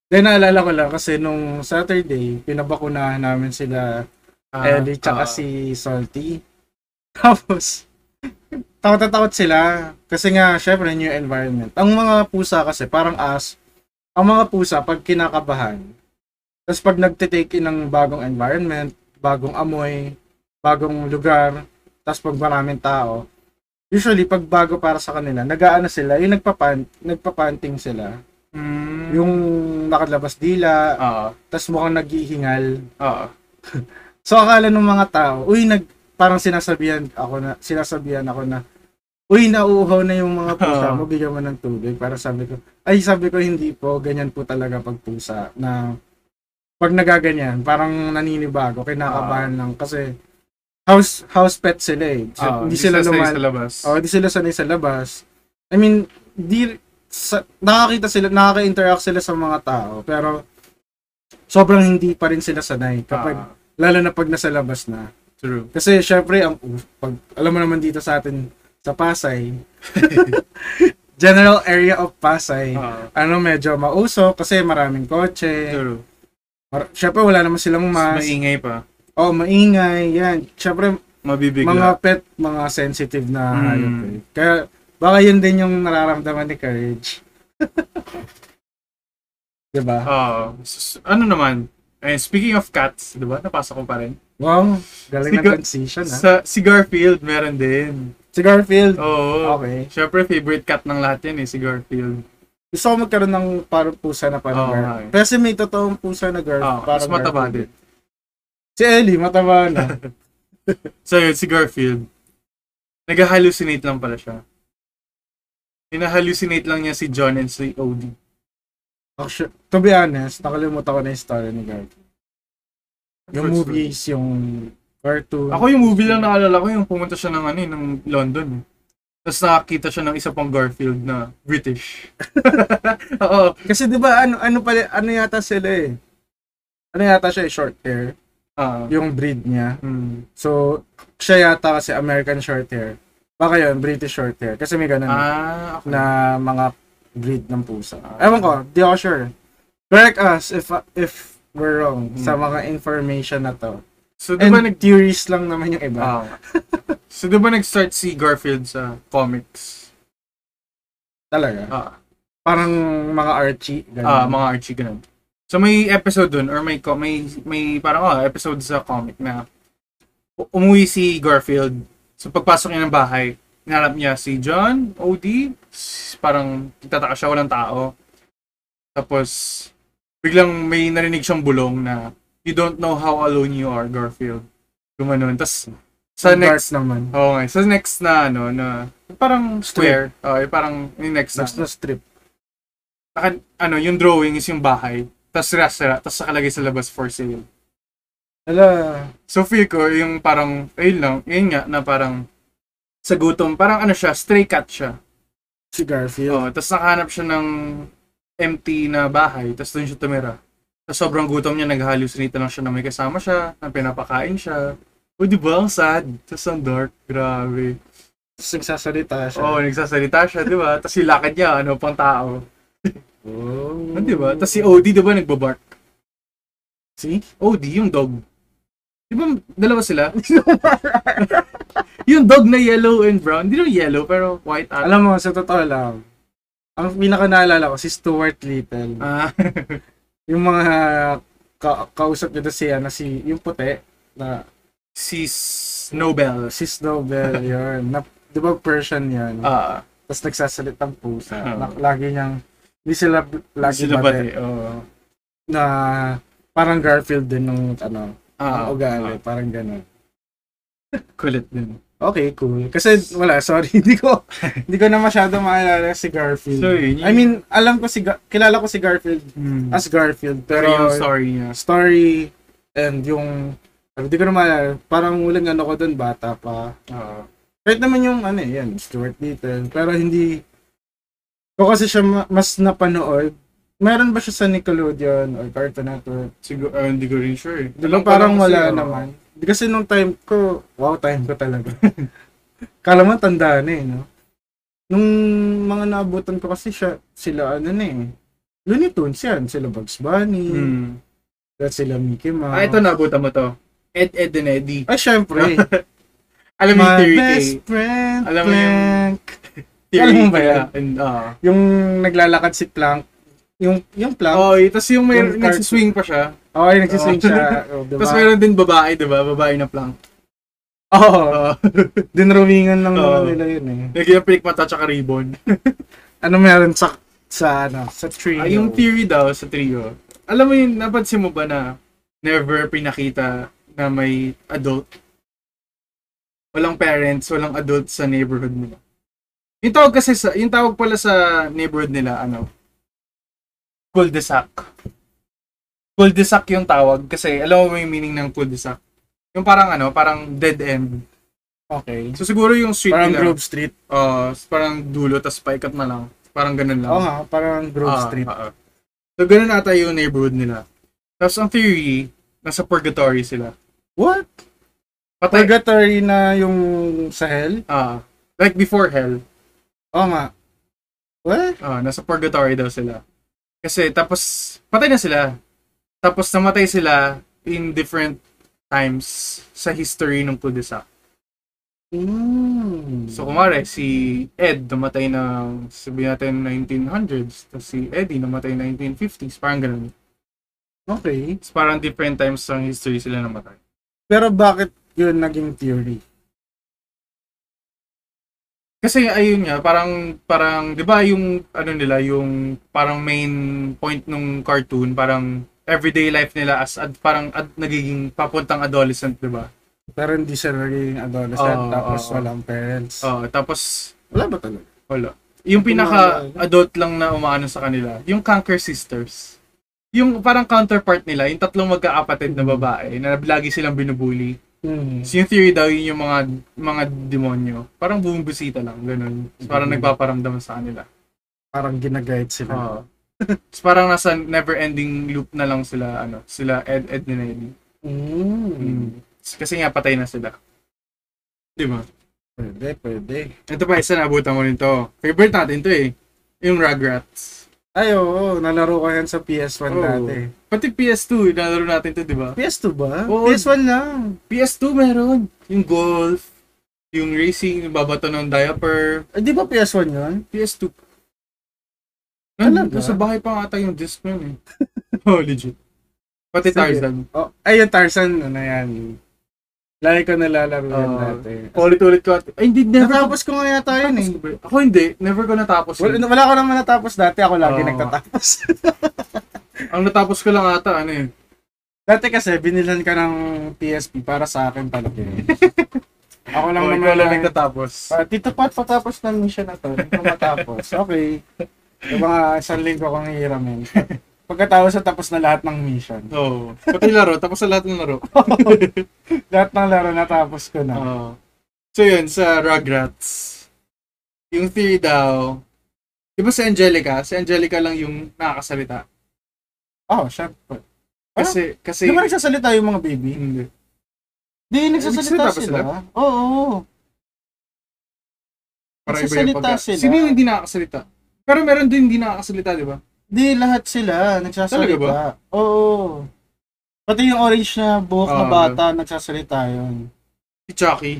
Then, naalala ko lang kasi nung Saturday, pinabakunahan namin sila Ah, Ellie tsaka ah, si Salty. (laughs) Tapos, takot na takot sila. Kasi nga, syempre, new environment. Ang mga pusa kasi, parang as, ang mga pusa, pag kinakabahan, tapos pag nagtitake in ng bagong environment, bagong amoy, bagong lugar, tapos pag maraming tao, usually, pag bago para sa kanila, nag-aano sila, yung nagpapan, nagpapanting sila. mm, Yung nakalabas dila, ah, tapos mukhang naghihingal. ah, (laughs) So akala ng mga tao, uy nag parang sinasabihan ako na sinasabihan ako na uy nauuhaw na yung mga pusa mo, bigyan mo ng tubig. Para sabi ko, ay sabi ko hindi po, ganyan po talaga pag pusa na pag nagaganyan, parang naninibago, kinakabahan lang kasi house house pet sila eh. So, ah, hindi sila sanay lumal sa labas. Oh, hindi sila sanay sa labas. I mean, di sa, nakakita sila, nakaka-interact sila sa mga tao, pero sobrang hindi pa rin sila sanay kapag Ah, lalo na pag nasa labas na. true. Kasi syempre ang pag alam mo naman dito sa atin sa Pasay, (laughs) general area of Pasay, Ah, ano medyo mauso kasi maraming kotse. true. Mar- syempre wala naman silang Mas mas. maingay pa. Oh, maingay, yan. Syempre Mabibigla. mga pet, mga sensitive na Mm. hayop eh. Kaya baka yun din yung nararamdaman ni Courage. 'Di ba? Ah, s- ano naman, eh, speaking of cats, di ba? Napasok ko pa rin. Wow, galing Si ng Gar- transition ha. Sa, si Garfield, meron din. Si Garfield. Oo. Okay. Siyempre, favorite cat ng lahat yan eh, si Garfield. Gusto ko magkaroon ng parang pusa na parang Oo, Garfield. okay. Kasi may totoong pusa na Garfield. Ah, mas parang mataba Garfield. din. Si Ellie, mataba na. (laughs) So yun, si Garfield. Nag-hallucinate lang pala siya. Hina-hallucinate lang niya si John and si Odie. Actually, to be honest, nakalimutan ko na yung story ni Garfield. Yung First movies, yung cartoon. Ako yung movie lang naalala ko, yung pumunta siya ng, ano, eh, ng London. Tapos nakakita siya ng isa pang Garfield na British. (laughs) Oo. Kasi di ba ano ano pala ano yata sila eh. Ano yata siya eh, short hair, Ah. yung breed niya. Hmm. So siya yata kasi American short hair. Baka yun, British short hair. Kasi may ganun Ah, okay. na mga breed ng pusa. Ewan ko, di ako sure. Correct us if if we're wrong sa Hmm. mga information na to. So, di ba nag... theories lang naman yung iba. Ah. (laughs) so, di ba nag-start si Garfield sa comics? Talaga. Ah. Parang mga Archie. Ah, mga Archie ganun. So may episode dun or may may may parang oh, episode sa comic na umuwi si Garfield. So pagpasok niya ng bahay, hinarap niya si John, OD, parang nagtataka siya walang tao. Tapos biglang may narinig siyang bulong na you don't know how alone you are, Garfield. Gumanon. Tapos sa Yung next dark naman. Oo nga. Sa next na ano na parang square. Oh, parang yung next na. Next na strip. naka, ano, yung drawing is yung bahay. Tapos sira-sira. Tapos nakalagay sa labas for sale. Ala, So feel ko yung parang, ayun lang, yun nga, na parang sa gutom, parang ano siya, stray cat siya. si Garfield. Oo, tapos nakahanap siya ng empty na bahay, tapos doon siya tumira. Tapos sobrang gutom niya, nag-hallucinate na lang siya na may kasama siya, na pinapakain siya. O, di ba? Ang sad. Tapos ang dark. Grabe. Tapos nagsasalita siya. Oo, nagsasalita siya, di ba? Tapos yung lakad niya, ano, pang tao. Oh. Di ba? Tapos si Odie, di ba, nagbabark? See? Odie, yung dog. Di ba, dalawa sila? (laughs) yung dog na yellow and brown. Hindi naman yellow, pero white at. Alam mo, sa totoo lang, ang pinaka naalala ko, si Stuart Little. Ah, (laughs) Yung mga ka- kausap niya doon si, ano, si, yung puti, na si Snowbell. si Snowbell, (laughs) yun. Na, di ba Persian yan? Ah, Tapos nagsasalitang pusa. Ah. Na, lagi niyang, hindi sila lagi sila bate. ba? Oo. Na parang Garfield din nung, ano, Ah, ang ugali. ah, Parang ganun. kulit din. Okay, cool. Kasi wala, sorry, (laughs) hindi ko hindi ko na masyado maalala si Garfield. So, yun, I mean, alam ko si Ga- kilala ko si Garfield Hmm. as Garfield, pero pero yung story niya. story and yung hindi ko na maalala, parang ulang ano ko doon bata pa. Oo. Kahit naman yung ano eh, yan, Stuart Little, pero hindi ko kasi siya ma- mas napanood. Meron ba siya sa Nickelodeon or Cartoon Network? siguro, ah, hindi ko rin sure eh. Ko parang lang kasi, wala oo. naman. Di kasi nung time ko, wow, time ko talaga. (laughs) Kala mo tanda na eh, no? Nung mga naabutan ko kasi siya, sila ano na eh. Looney Tunes yan. Sila Bugs Bunny, Hmm. at sila Mickey Mouse. Ah, ito nabutan mo to. Ed, Ed, and Eddie. Ay, syempre. (laughs) Alam mo yung theory best friend, Alam mo yung- Plank. Alam mo ba yan? And, ah. Yung naglalakad si Plank. Yung, yung Plank. Oh, tapos yung may Yung nagsiswing pa siya. Nagsiswing Oh. siya. (laughs) Oh, diba? Tapos meron din babae, di ba? Babae na plank. Oo. Oo. (laughs) dinrawingan lang naman Oo. nila yun eh. Lagyan ng pilik mata tsaka ribbon. (laughs) Ano meron sa, sa, ano, sa tree? Ah, yung theory daw sa trio. Alam mo yun, napansin mo ba na never pinakita na may adult? Walang parents, walang adult sa neighborhood nila. Yung tawag kasi sa, yung tawag pala sa neighborhood nila, ano? Cul-de-sac. Cul-de-sac yung tawag kasi alam mo yung meaning ng cul-de-sac. Yung parang ano, parang dead end. Okay. So siguro yung street Parang nila, Grove Street. uh, parang dulo, tas paikot na lang. Parang ganun lang. Oo nga, parang Grove Ah, Street. ah, ah. So, ganun ata yung neighborhood nila. Tapos, ang theory, nasa purgatory sila. What? Patay. Purgatory na yung sa hell? Ah, like before hell. Oo nga. What? Ah, nasa purgatory daw sila. Kasi, tapos, patay na sila. Tapos, namatay sila in different times sa history ng cul-de-sac. Mm. So, kumare, si Ed namatay ng, sabihin natin, 1900s. Tapos si Eddie namatay 1950s. Parang ganun. Okay. Tapos parang different times sa history sila namatay. Pero bakit yun naging theory? Kasi ayun nga, parang parang 'di ba yung ano nila, yung parang main point nung cartoon, parang everyday life nila as ad, parang ad, nagiging papuntang adolescent, di ba? Pero hindi siya naging adolescent, Oo, tapos oo. walang parents. Oh, tapos Wala ba talaga? wala. Yung pinaka-adult lang na umaano sa kanila, yung Conquer Sisters. Yung parang counterpart nila, yung tatlong magkakapatid na babae na lagi silang binubuli. Hmm. So, yung theory daw, yun yung mga mga demonyo. Parang bumibisita lang, ganun. So, parang Mhm. nagpaparamdam sa kanila. Parang ginaguide sila. Oo. (laughs) so, parang nasa never-ending loop na lang sila, ano, sila Ed, Ed and Eddie. Mm. Mm. Kasi nga, patay na sila. Di ba? Pwede, pwede. Ito pa, isa nabutan ko nito. Favorite natin to eh. Yung Rugrats. Ay, oo. Nalaro ko yan sa PS1 Oo. dati. Pati PS2, nalaro natin to, di ba? PS2 ba? Oo. PS1 lang. PS2 meron. Yung golf, yung racing, yung babato ng diaper. Eh, di ba PS1 yun? PS2. Talaga? Nasa bahay pa nga tayo yung disc nun eh. (laughs) oh, legit. Pati Sige. Tarzan. Oh, ay, yung Tarzan, ano yan. Lagi ko nalalaro yan Oo. dati. Ulit-ulit ko. Ay, hindi, never. Natapos ko nga yata yun eh. Ko ba? Ako hindi. Never ko natapos Wala, yun. wala ko naman natapos dati. Ako lagi Oo. nagtatapos. (laughs) Ang natapos ko lang ata, ano eh. dati kasi, binilan ka ng PSP para sa akin talaga. (laughs) eh. ako lang Oh, naman ikaw lang na- nagtatapos. Ah, Tito Pat, patapos ng mission na to. Hindi ko matapos. Okay. Yung mga isang linggo kong hihiramin. (laughs) Pagkatapos na tapos na lahat ng mission. (laughs) Oo. Pati laro, tapos sa lahat ng laro. (laughs) lahat ng laro natapos ko na. Oo. So yun, sa Rugrats, yung theory daw, di ba si Angelica? Si Angelica lang yung nakakasalita. Oh, syempre. Kasi, kasi, Di ba nagsasalita yung mga baby? hindi. Di, nagsasalita sila. sila? Oo. oo. Para iba yung pagka- sila. Sino yung hindi nakakasalita? Pero meron din hindi nakakasalita, di ba? Di, lahat sila nagsasalita. Talaga ba? Oo. Pati yung orange na buhok na Ah. bata, nagsasalita yun. Si Chucky,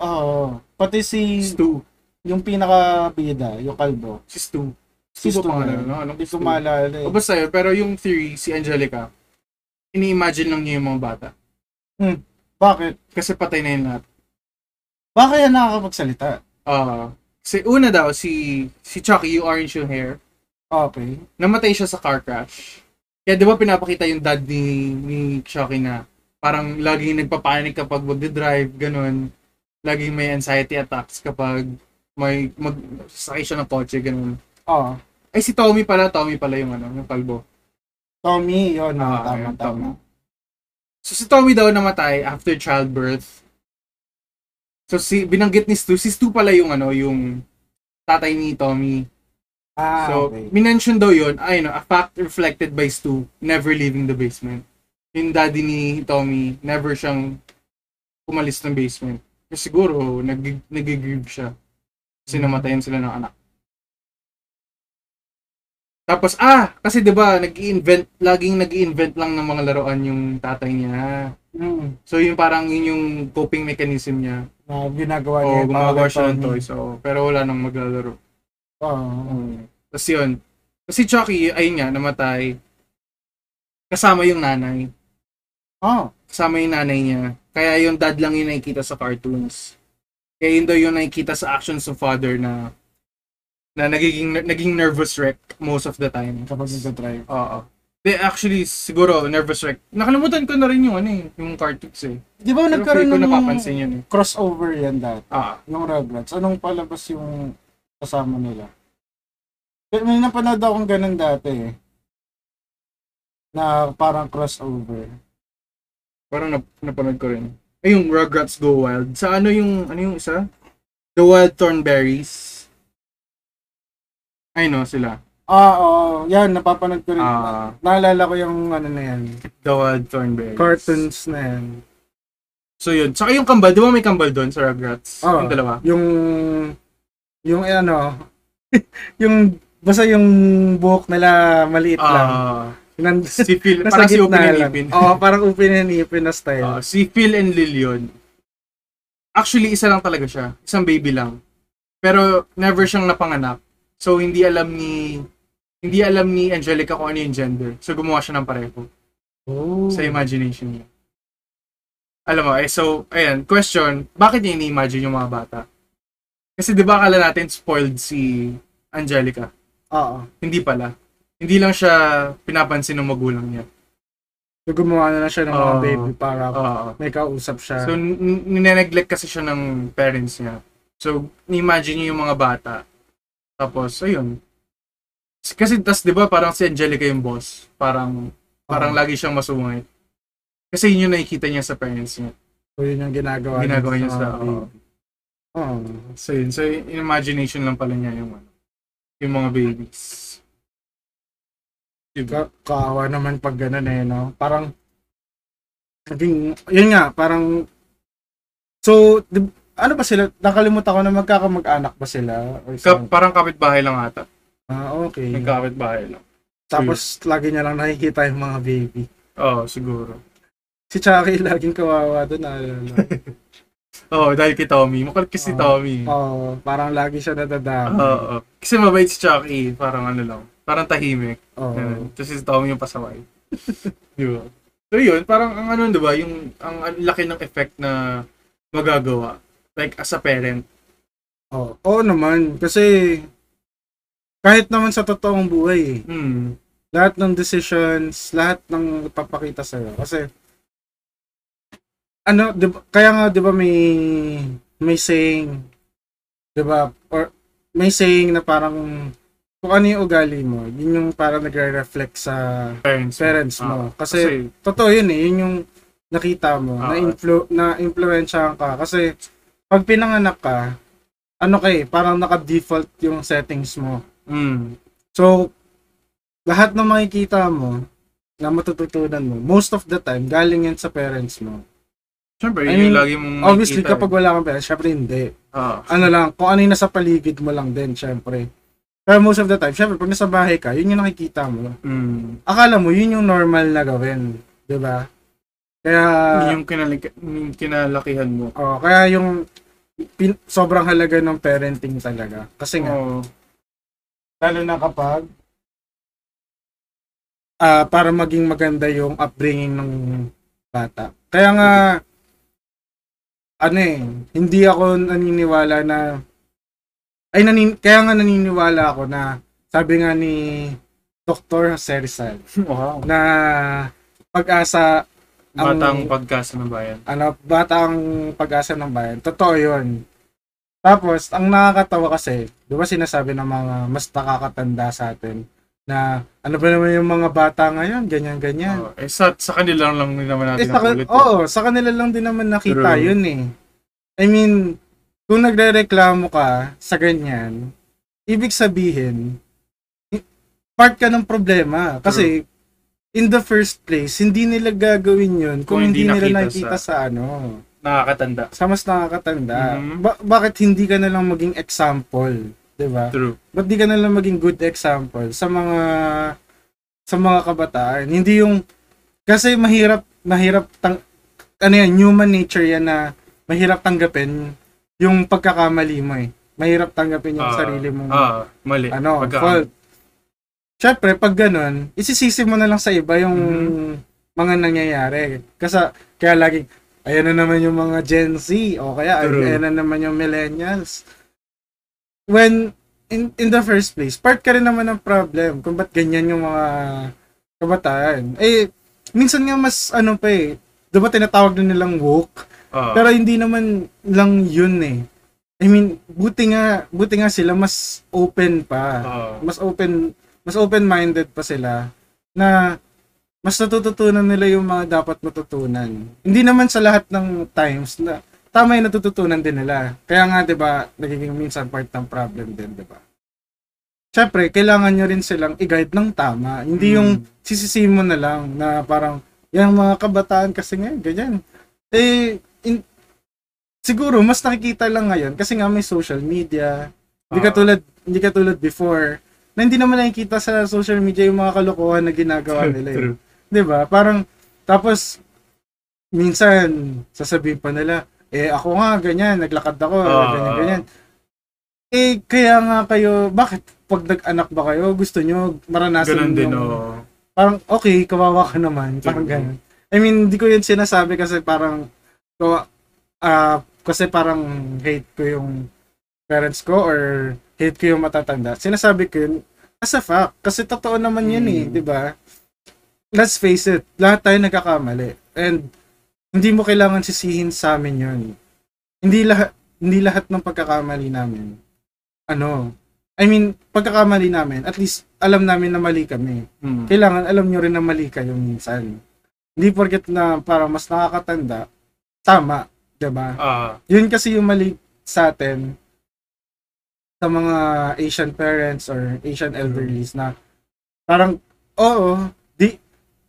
Oo. Pati si, Stu, yung pinaka-bida, yung kalbo. si Stu. Si Stu ba pangalan? yun? No? Anong Hindi ko Stu? maalala eh. O basta yun, pero yung theory, si Angelica, ini-imagine lang niya yung mga bata. Bakit? Kasi patay na yun lahat. Baka yan nakakapagsalita. Ah, kasi una daw, si, si Chucky, yung orange yung hair, Okay. namatay siya sa car crash. Kaya di ba pinapakita yung dad ni, ni Chucky na parang laging nagpapanik kapag magde-drive, ganun. Laging may anxiety attacks kapag may mag sasakay siya ng kotse, ganun. Oo. Ay, si Tommy pala, Tommy pala yung ano, yung kalbo. Tommy, yun. Ah, tama, ayun, tama. So, si Tommy daw namatay after childbirth. So, si, binanggit ni Stu, si Stu pala yung ano, yung tatay ni Tommy. Ah, So, okay. minention daw yun, ay no, a fact reflected by Stu, never leaving the basement. Yung daddy ni Tommy, never siyang umalis ng basement. Kasi siguro, nag nag-grieve siya. Kasi Mm. namatayan sila ng anak. Tapos, ah, kasi 'di ba nag-invent laging nag-invent lang ng mga laruan yung tatay niya. Mm. So, yung parang yun yung coping mechanism niya. Na ginagawa niya. yung gumagawa siya ng toys. So, pero wala nang maglalaro. Oo. Mm. Tapos yun. Kasi Chucky, ayun nga, namatay. Kasama yung nanay. Oh. Kasama yung nanay niya. Kaya yung dad lang yung nakikita sa cartoons. Kaya yun daw yung nakikita sa actions of father na na nagiging naging nervous wreck most of the time. Kapag nag-drive. Oo. De, actually, siguro, nervous wreck. Nakalimutan ko na rin yung ano eh, yung cartoons eh. Di ba Pero nagkaroon ng napapansin yun eh. crossover yan dati? Ah, Yung Rugrats. Anong palabas yung kasama nila? Pero May napanood akong ganun dati eh. Na parang crossover. parang nap- napanood ko rin. Ay, yung Rugrats Go Wild. Sa ano yung, ano yung isa? The Wild Thornberries. Ay no, sila. Ah, oo. Yan, napapanood ko rin. Ah. Naalala ko yung ano na yan. The Wild Thornberries. Cartoons na yan. So yun. Saka yung kambal, di ba may kambal doon sa Rugrats? Oo. Yung dalawa. Yung, yung ano, (laughs) yung, basta yung buhok nila maliit lang. Ah, Nan- (laughs) si Phil, nasa parang si Upin and lang. Ipin. Oo, parang Upin and Ipin na style. Ah, si Phil and Lilion. Actually, isa lang talaga siya. Isang baby lang. Pero never siyang napanganak. So hindi alam ni hindi alam ni Angelica kung ano yung gender. So gumawa siya ng pareho oh. sa imagination niya. Alam mo, eh, so, ayan, question, bakit niya ini-imagine yung mga bata? Kasi di ba akala natin spoiled si Angelica? Oo. Hindi pala. Hindi lang siya pinapansin ng magulang niya. So, gumawa na lang siya ng mga Oo. baby para Oo. may kausap siya. So, n- nineneglect kasi siya ng parents niya. So, imagine niyo yung mga bata. Tapos, ayun. Kasi, tas, di ba, parang si Angelica yung boss. Parang, parang lagi siyang masungit. Kasi yun yung nakikita niya sa parents niya. so, yun yung ginagawa, Ginagawa niya sa, mga oo. baby. Oo. So, yun. So, in imagination lang pala niya yung, ano, yung mga babies. Diba? Ka- kaawa naman pag ganun eh, no? Parang, naging, yun nga, parang, so, di- ano ba sila? Nakalimutan ko na magkakamag-anak ba sila? Or Ka- something? parang kapitbahay lang ata. ah, okay. Nagkapitbahay lang. Tapos, lagi niya lang nakikita yung mga baby. Oo, siguro. Si Chucky (laughs) laging kawawa doon, naalala. (laughs) Oo, dahil kay Tommy. Makulit kasi si. Tommy. Oo, parang lagi siya nadadami. Oo. Kasi mabait si Chucky. Parang ano lang. Parang tahimik. Oo. Ganun. Tapos si Tommy yung pasaway. (laughs) Di ba? So yun, parang ang ano, di ba, yung ang, ang laki ng effect na magagawa. Like, as a parent. Oo. Oo naman, kasi kahit naman sa totoong buhay, eh, Hmm. lahat ng decisions, lahat ng papakita sa'yo. Kasi, ano, di ba, kaya nga, di ba, may, may saying, di ba, or may saying na parang, kung ano yung ugali mo, yun yung parang nagre-reflect sa Parents. parents Ah, mo. Kasi, totoo yun eh, yun yung nakita mo, na, Ah. influ- na influensyahan ka. Kasi, pag pinanganak ka, ano kay, parang naka-default yung settings mo. hmm. So, lahat ng makikita mo, na matututunan mo, most of the time, galing yan sa parents mo. Siyempre, I mean, yung lagi mong Obviously, makikita, kapag wala kang parents, syempre hindi. Ah. Ano lang, kung ano yung nasa paligid mo lang din, syempre. Pero most of the time, syempre, pag nasa bahay ka, yun yung nakikita mo. Hmm. Akala mo, yun yung normal na gawin. 'di ba? Kaya, yung, kinalik- yung kinalakihan mo. oh, kaya yung pin- sobrang halaga ng parenting talaga. Kasi nga, Oo. lalo na kapag ah para maging maganda yung upbringing ng bata. Kaya nga ano eh, hindi ako naniniwala na ay nanin, kaya nga naniniwala ako na sabi nga ni Dr. Jose Rizal (laughs) wow. na pag-asa ang- Batang podcast ng bayan. ano, bata ang pag-asa ng bayan. Totoo yun. Tapos, ang nakakatawa kasi, di ba sinasabi ng mga mas nakakatanda sa atin, na ano ba naman yung mga bata ngayon, ganyan-ganyan. Oo. eh, sa, sa kanila lang naman eh, natin sa, nakulit. oo, sa kanila lang din naman nakita True. yun eh. I mean, kung nagre-reklamo ka sa ganyan, ibig sabihin, part ka ng problema. Kasi, in the first place, hindi nila gagawin yun kung, Kung hindi, hindi nila nakita nakita sa, ano, Nakakatanda. sa mas nakakatanda. Mhm. Ba- bakit hindi ka na lang maging example, 'di ba? True. Ba't di ka na lang maging good example sa mga sa mga kabataan? Hindi yung kasi mahirap mahirap tang ano yan, human nature yan na mahirap tanggapin yung pagkakamali mo eh. Mahirap tanggapin yung Ah, sarili mong Ah, mali. ano, Pagka- fault. Syempre, pag ganun, isisisi mo na lang sa iba yung Mhm. mga nangyayari. Kasi, kaya laging, ayan na naman yung mga Gen Z, o kaya, True. ayan na naman yung millennials. When, in, in the first place, part ka rin naman ng problem kung ba't ganyan yung mga kabataan. Eh, minsan nga mas, ano pa eh, diba tinatawag na nilang woke? Ah, Pero hindi naman lang yun eh. I mean, buti nga, buti nga sila mas open pa. ah, Mas open, mas open-minded pa sila na mas natututunan nila yung mga dapat matutunan. Hindi naman sa lahat ng times na tama yung natututunan din nila. Kaya nga 'di ba, nagiging minsan part ng problem din, 'di ba? Syempre, kailangan nyo rin silang i-guide ng tama. Hindi Mm. yung sisisi mo na lang na parang, yung mga kabataan kasi ngayon, ganyan. Eh, in- siguro, mas nakikita lang ngayon kasi nga may social media. Hindi Ah. katulad, hindi katulad before, na hindi naman nakikita sa social media yung mga kalokohan na ginagawa nila. Eh. 'Di ba? Parang, tapos, minsan, sasabihin pa nila, eh, ako nga, ganyan, naglakad ako, Ah. ganyan, ganyan. Eh, kaya nga kayo, bakit pag nag-anak ba kayo, gusto nyo maranasan Ganun din, yung- oh. Parang, okay, kawawa ka naman. Parang ganun. I mean, hindi ko yun sinasabi kasi parang, ah, kasi parang hate ko yung parents ko or hate ko yung matatanda. Sinasabi ko yun as a fact. Kasi totoo naman yun eh, Mm. di ba? let's face it, lahat tayo nagkakamali. And hindi mo kailangan sisihin sa amin yun. Hindi lahat hindi lahat ng pagkakamali namin. Ano? I mean, pagkakamali namin, at least alam namin na mali kami. Hmm. Kailangan alam nyo rin na mali kayo minsan. Hindi porket na para mas nakakatanda, tama, 'di ba? Ah, Yun kasi yung mali sa atin sa mga Asian parents or Asian elderlies na parang oo,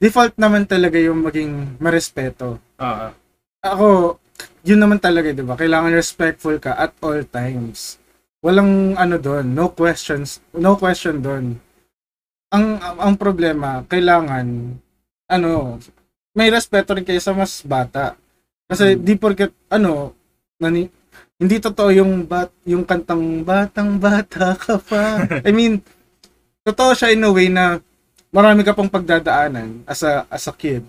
default naman talaga yung maging marespeto. ah, Ako, yun naman talaga, di ba? Kailangan respectful ka at all times. Walang ano doon, no questions, no question doon. Ang, ang problema, kailangan ano, may respeto rin kayo sa mas bata. Kasi Mm. di porket ano, nani, hindi totoo yung bat yung kantang batang bata ka pa. (laughs) I mean, totoo siya in a way na marami ka pang pagdadaanan as a as a kid.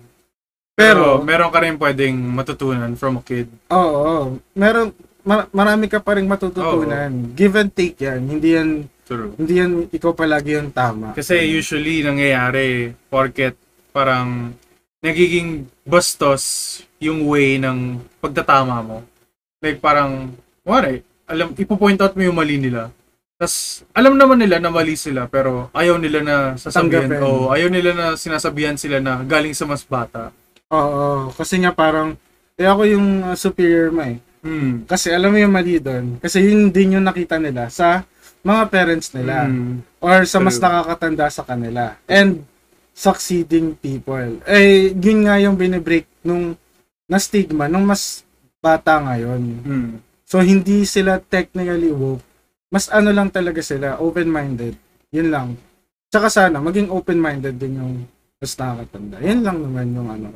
pero, Pero, meron ka rin pwedeng matutunan from a kid. Oo, meron mar- marami ka pa ring matututunan. Give and take 'yan. Hindi yan True. hindi yan ikaw palagi yung tama. Kasi usually nangyayari porket parang nagiging bastos yung way ng pagtatama mo. Like parang, wari, alam, ipo-point out mo yung mali nila. Tapos, alam naman nila na mali sila, pero ayaw nila na sasabihan, Tanggapin. o ayaw nila na sinasabihan sila na galing sa mas bata. Oo, kasi nga parang eh ako yung uh, superior mo eh. Hmm. Kasi alam mo yung mali doon. Kasi yun din yung nakita nila sa mga parents nila Hmm. or sa mas nakakatanda sa kanila. And succeeding people. Eh, yun nga yung binibreak nung na stigma nung mas bata ngayon. Hmm. So, hindi sila technically woke. Mas ano lang talaga sila, open-minded. Yun lang. Tsaka sana, maging open-minded din yung mas nakakatanda. Yan lang naman yung ano.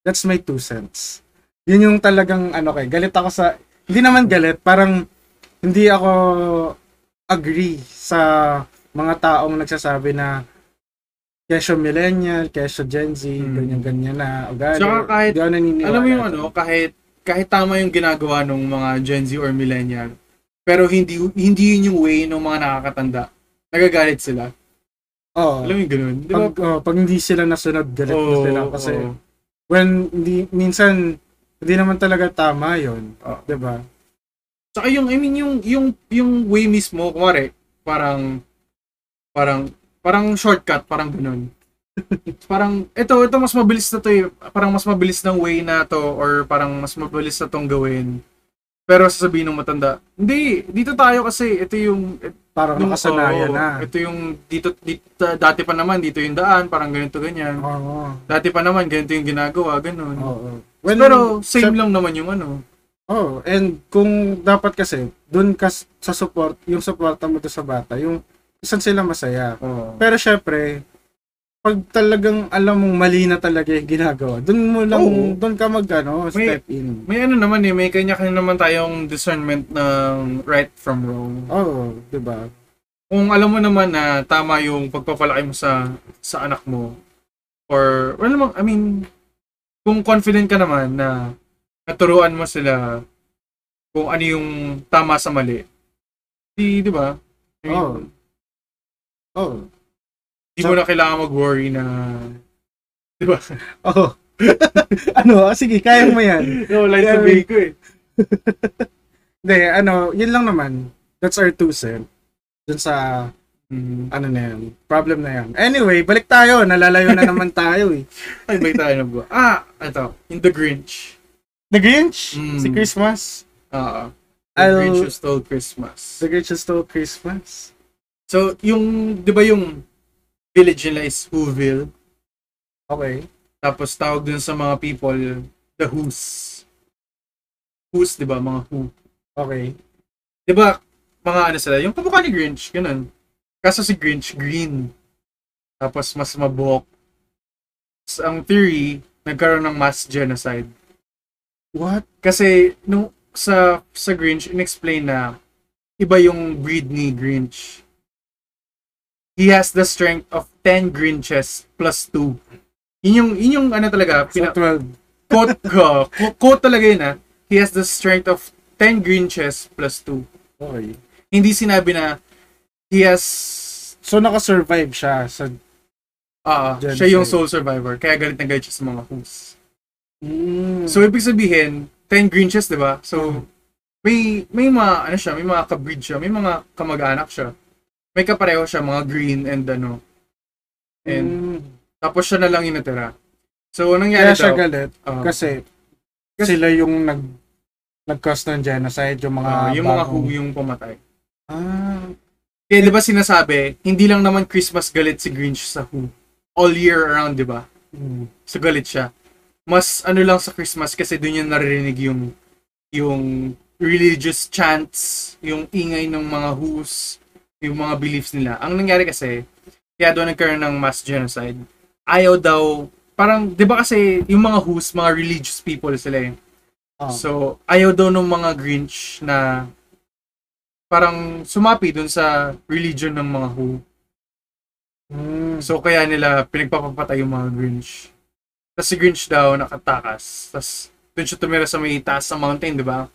That's my two cents. Yun yung talagang ano kay, galit ako sa, hindi naman galit, parang hindi ako agree sa mga taong nagsasabi na kesyo millennial, kesyo Gen Z, Hmm. ganyan-ganyan na ugali. Tsaka kahit- Alam mo yung ano, kahit kahit tama yung ginagawa ng mga Gen Z or millennial, pero hindi hindi yun yung way ng mga nakakatanda. Nagagalit sila. Oo. Alam mo yung ganun? Di ba? pag, oh, pag hindi sila nasunod, galit na sila kasi oo. when hindi minsan hindi naman talaga tama 'yon, Oo. 'di ba? Saka yung, I mean, yung, yung, yung way mismo, kumari, parang, parang, parang shortcut, parang ganun. (laughs) parang, ito, ito mas mabilis na to eh. Parang mas mabilis ng way na to, or parang mas mabilis na tong gawin. Pero sasabihin ng matanda, hindi, dito tayo kasi, ito yung, et- Parang nung- nakasanayan na. Ito yung, dito, dito, dati pa naman, dito yung daan, parang ganito, ganyan. Oo. Dati pa naman, ganito yung ginagawa, ganun. Oo. Pero, same sa- lang naman yung ano. Oh, and kung dapat kasi doon ka sa support, yung suporta mo sa bata, yung isan sila masaya. Oo. Pero syempre, pag talagang alam mong mali na talaga yung ginagawa, doon mo lang, Oo. doon ka mag, ano, May- step in. May ano naman eh, may kanya-kanya naman tayong discernment ng right from wrong. Oo, di ba? Kung alam mo naman na tama yung pagpapalaki mo sa sa anak mo, or, well naman, I mean, kung confident ka naman na naturuan mo sila kung ano yung tama sa mali, di, di ba? I mean, Oo. Oh. Di mo na kailangan mag-worry na, di ba? (laughs) Oh. (laughs) ano, ah, sige, kaya mo yan. (laughs) No, like Yeah, sabihin ko eh. Hindi, ano, yun lang naman. That's our two cent. Dun sa, Mhm. ano na yan, problem na yan. Anyway, balik tayo. Nalalayo na naman tayo eh. Ay, may tayo na ba? Ah, ito, in The Grinch. The Grinch? Mm. Si Christmas? Ah, The I'll- Grinch Who Stole Christmas. The Grinch who stole Christmas? So, yung, di ba yung village nila is Whoville? Okay. Tapos tawag dun sa mga people, the Who's. Who's, di ba? Mga Who. Okay. Di ba, mga ano sila, yung kamukha ni Grinch, ganun. Kaso si Grinch, green. Tapos mas mabuhok. So, ang theory, nagkaroon ng mass genocide. What? Kasi, nung sa, sa Grinch, inexplain na iba yung breed ni Grinch. He has the strength of 10 Grinches plus 2. Yun yung, yun yung ano talaga, So, pina, 12. quote qu- quote talaga yun ha. He has the strength of 10 Grinches plus 2. Okay. Hindi sinabi na he has, So, nakasurvive siya sa Ah, Genocide. siya yung sole survivor. Kaya galit na galit siya sa mga Who's. Mm. So, ibig sabihin, 10 Grinches, di ba? So, may, may mga, ano siya, may mga kabreed siya, may mga kamag-anak siya. May kapareho siya, mga green and ano. And, Mm. tapos siya na lang yung natira. So, anong nangyari Kaya siya daw? galit Ah, kasi, Kasi- sila yung nag nag-cause ng genocide, yung mga ah, yung mga bagong- Who yung pumatay. Ah, Kaya di ba sinasabi, hindi lang naman Christmas galit si Grinch sa Who. All year around, di ba? mm. So galit siya. Mas ano lang sa Christmas kasi doon yung naririnig yung yung religious chants, yung ingay ng mga Who's, yung mga beliefs nila. Ang nangyari kasi, kaya doon nagkaroon ng mass genocide. Ayaw daw, parang, di ba kasi yung mga Who's, mga religious people sila eh. Ah. So, ayaw daw ng mga Grinch na parang sumapi dun sa religion ng mga Who. Mm. So, kaya nila pinagpapapatay yung mga Grinch. Tapos si Grinch daw nakatakas. Tapos, dun siya tumira sa may taas sa mountain, di ba?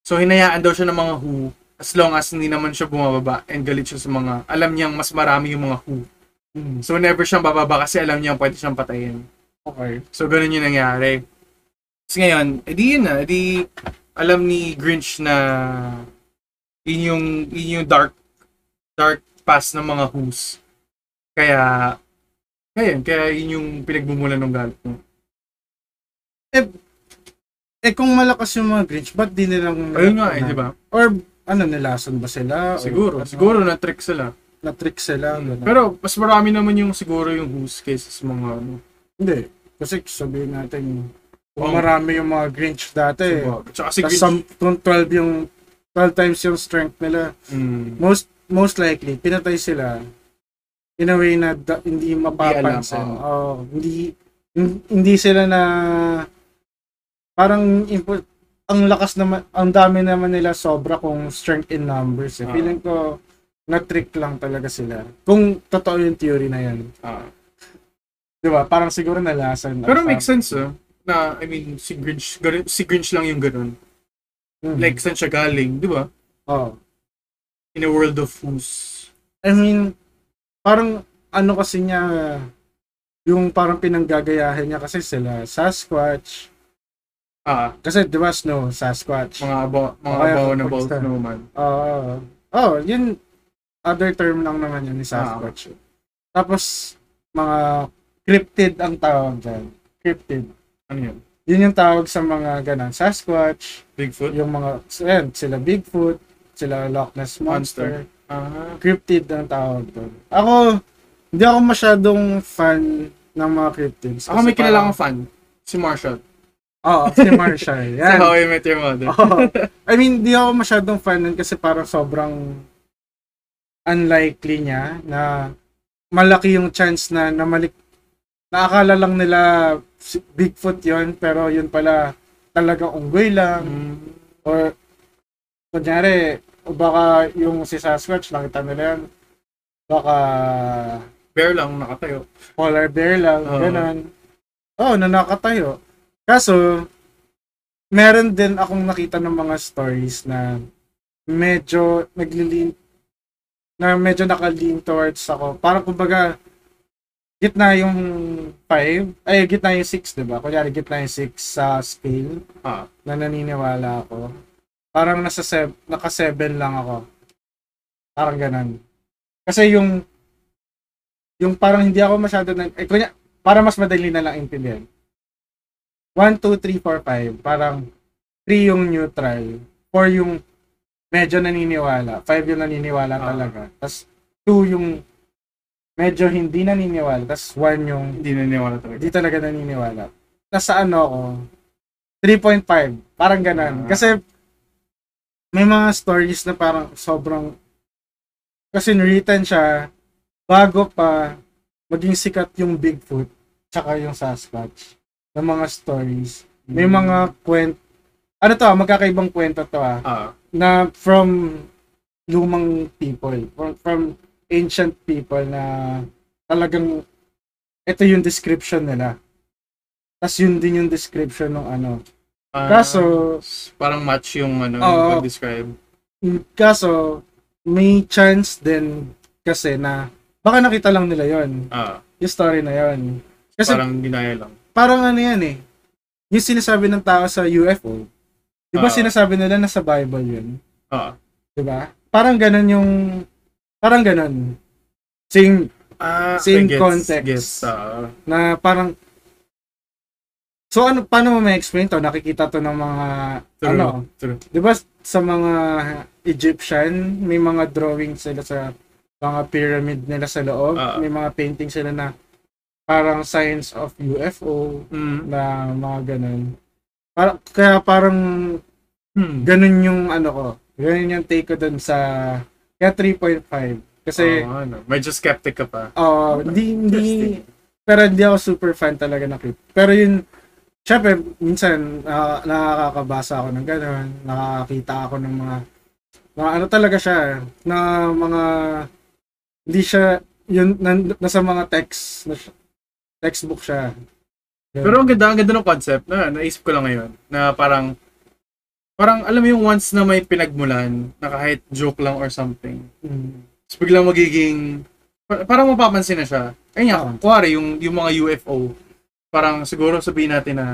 So, hinayaan daw siya ng mga Who as long as hindi naman siya bumababa and galit siya sa mga, alam niyang mas marami yung mga Who. Mm. So, never siyang bababa kasi alam niyang pwede siyang patayin. Okay. So, ganun yung nangyari. Tapos ngayon, edi yun na, edi alam ni Grinch na yun yung, yun yung dark, dark past ng mga Who's. Kaya, kaya yun, kaya yun yung pinagmumulan ng galit mo. Eh kung malakas yung mga Grinch, ba't di nilang... Ayun nga eh, di ba? Or ano, nilason ba sila? Siguro, ano, siguro na trick sila. Na-trick sila. ganun. Pero, mas marami naman yung siguro yung Who's sa mga ano. Hindi. Kasi sabihin natin, kung Oh. marami yung mga Grinch dati. Tsaka si Grinch, some, kung 12 yung 12 times yung strength nila, mm, most most likely, pinatay sila in a way na da- hindi mapapansin. alam, oh, hindi hin- hindi sila na parang impo- ang lakas naman, ang dami naman nila sobra kung strength in numbers. Eh. Ah. Feeling ko na-trick lang talaga sila. Kung totoo yung theory na yan. ah. Di ba? Parang siguro nalasan. Pero makes sense ah. Na, I mean, si Grinch, si Grinch lang yung ganun. Mhm. Like, saan siya galing, di ba? oh. In a world of Who's. I mean, parang ano kasi niya, yung parang pinanggagayahin niya kasi sila, Sasquatch. Ah, Kasi di ba Snow, Sasquatch. mga abo, mga Okay, abominable snowman. Oo. oh, yun, other term lang naman yun ni Sasquatch. Tapos, mga cryptid ang tawag dyan. Cryptid. Ano yun? Yun yung tawag sa mga ganun. Sasquatch, Bigfoot? yung mga, yan, sila Bigfoot, sila Loch Ness Monster. Ah, cryptid ang tawag doon. Ako, hindi ako masyadong fan ng mga cryptids. ako may kilala akong fan. Si Marshall. Oo, si Marshall. (laughs) Yan. How I Met Your Mother. Oo. I mean, hindi ako masyadong fan nun kasi parang sobrang unlikely niya na malaki yung chance na namalik naakala lang nila Bigfoot yon pero yun pala talagang unggoy lang Mm, or kunyari o baka yung si Sasquatch nakita nila yan baka bear lang nakatayo. polar bear lang, Oo. ganun. Oo, na nakatayo. Kaso, meron din akong nakita ng mga stories na medyo naglilin na medyo nakalin towards ako. Parang kumbaga, gitna yung 5, ay gitna yung 6, di ba? Kunyari, gitna yung 6 sa scale Ah, na naniniwala ako. Parang nasa sev- naka 7 lang ako. Parang ganun. Kasi yung yung parang hindi ako masyado nag eh, kunya, para mas madali na lang intindihan. 1, 2, 3, 4, 5. Parang 3 yung neutral. 4 yung medyo naniniwala. 5 yung naniniwala Ah. talaga. Tapos 2 yung medyo hindi naniniwala. Tapos 1 yung hindi naniwala talaga. hindi talaga naniniwala. Nasa ano ako, 3.5. Parang ganun. Ah. Kasi may mga stories na parang sobrang kasi written siya bago pa maging sikat yung Bigfoot tsaka yung Sasquatch ng mga stories. May mga kwent ano to, ah, magkakaibang kwento to ah, Ah, na from lumang people, from, from ancient people na talagang ito yung description nila. Tapos yun din yung description ng ano. ah, Kaso, parang match yung ano, yung pag-describe. kaso, may chance din kasi na baka nakita lang nila yon Ah, yung story na yun. Kasi Parang ginaya lang. Parang ano yan eh. Yung sinasabi ng tao sa UFO, di ba Ah. sinasabi nila na sa Bible yun? Ah. Di ba? Parang ganun yung, parang ganun. Sing, Ah, Same gets- context. Gets, ah. na parang, so ano, paano mo ma-explain to? Nakikita to ng mga, True. ano, True. di ba sa mga Egyptian, may mga drawing sila sa mga pyramid nila sa loob, Ah. may mga painting sila na parang signs of UFO, Mm. na mga ganun. Para, kaya parang Hmm. ganun yung ano ko. Ganun yung take ko dun sa kaya 3.5. Kasi Oh, ano, medyo skeptic ka pa. oh, hindi hindi Interesting. pero hindi ako super fan talaga ng clip. Pero yun syempre minsan na, nakakabasa ako ng ganun, nakakita ako ng mga mga ano talaga siya na mga hindi siya yun nan, nasa mga text na textbook siya. Ganun. Pero ang ganda, ang ganda ng concept na naisip ko lang ngayon na parang parang alam mo yung once na may pinagmulan na kahit joke lang or something. Mm. Tapos biglang magiging pa- parang mapapansin na siya. Ayun nga, Oo. kuwari yung, yung mga UFO, parang siguro sabihin natin na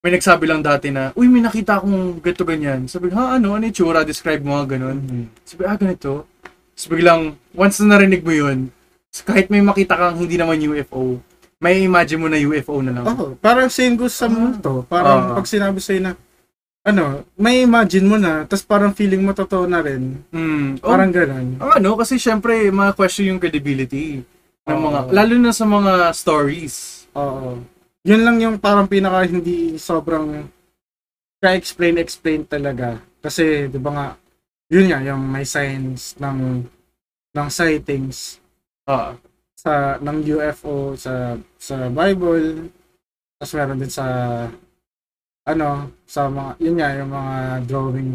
may nagsabi lang dati na, uy, may nakita akong ganito ganyan. Sabi, ha, ano, ano yung tsura? Describe mo nga ganun. Mm. Sabi, ah, ganito. Tapos biglang, once na narinig mo yun, kahit may makita kang hindi naman UFO, may imagine mo na UFO na lang. Oh, parang same goes sa multo. Parang Ah. pag sinabi sa'yo na, ano, may imagine mo na, tapos parang feeling mo totoo na rin. Mm. Oh, Parang ganun. ang ano, kasi syempre, mga question yung credibility ng mga, Oo. lalo na sa mga stories. Oo. Yun lang yung parang pinaka hindi sobrang ka-explain-explain talaga. Kasi, di ba nga, yun nga, yung may signs ng ng sightings Ah, sa ng UFO sa sa Bible tapos meron din sa ano sa mga yun nga yung mga drawing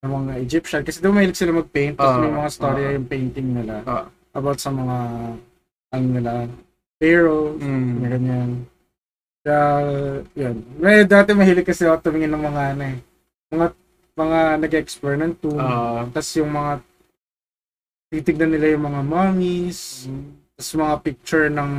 ng mga Egyptian kasi diba mahilig sila mag-paint tapos Ah, may mga story ah. yung painting nila Ah. about sa mga ano nila pharaoh mm. na ganyan kaya yun may dati mahilig kasi ako tumingin ng mga ano eh mga mga nag-explore ng tomb Ah. tapos yung mga titignan nila yung mga mummies tapos mga picture ng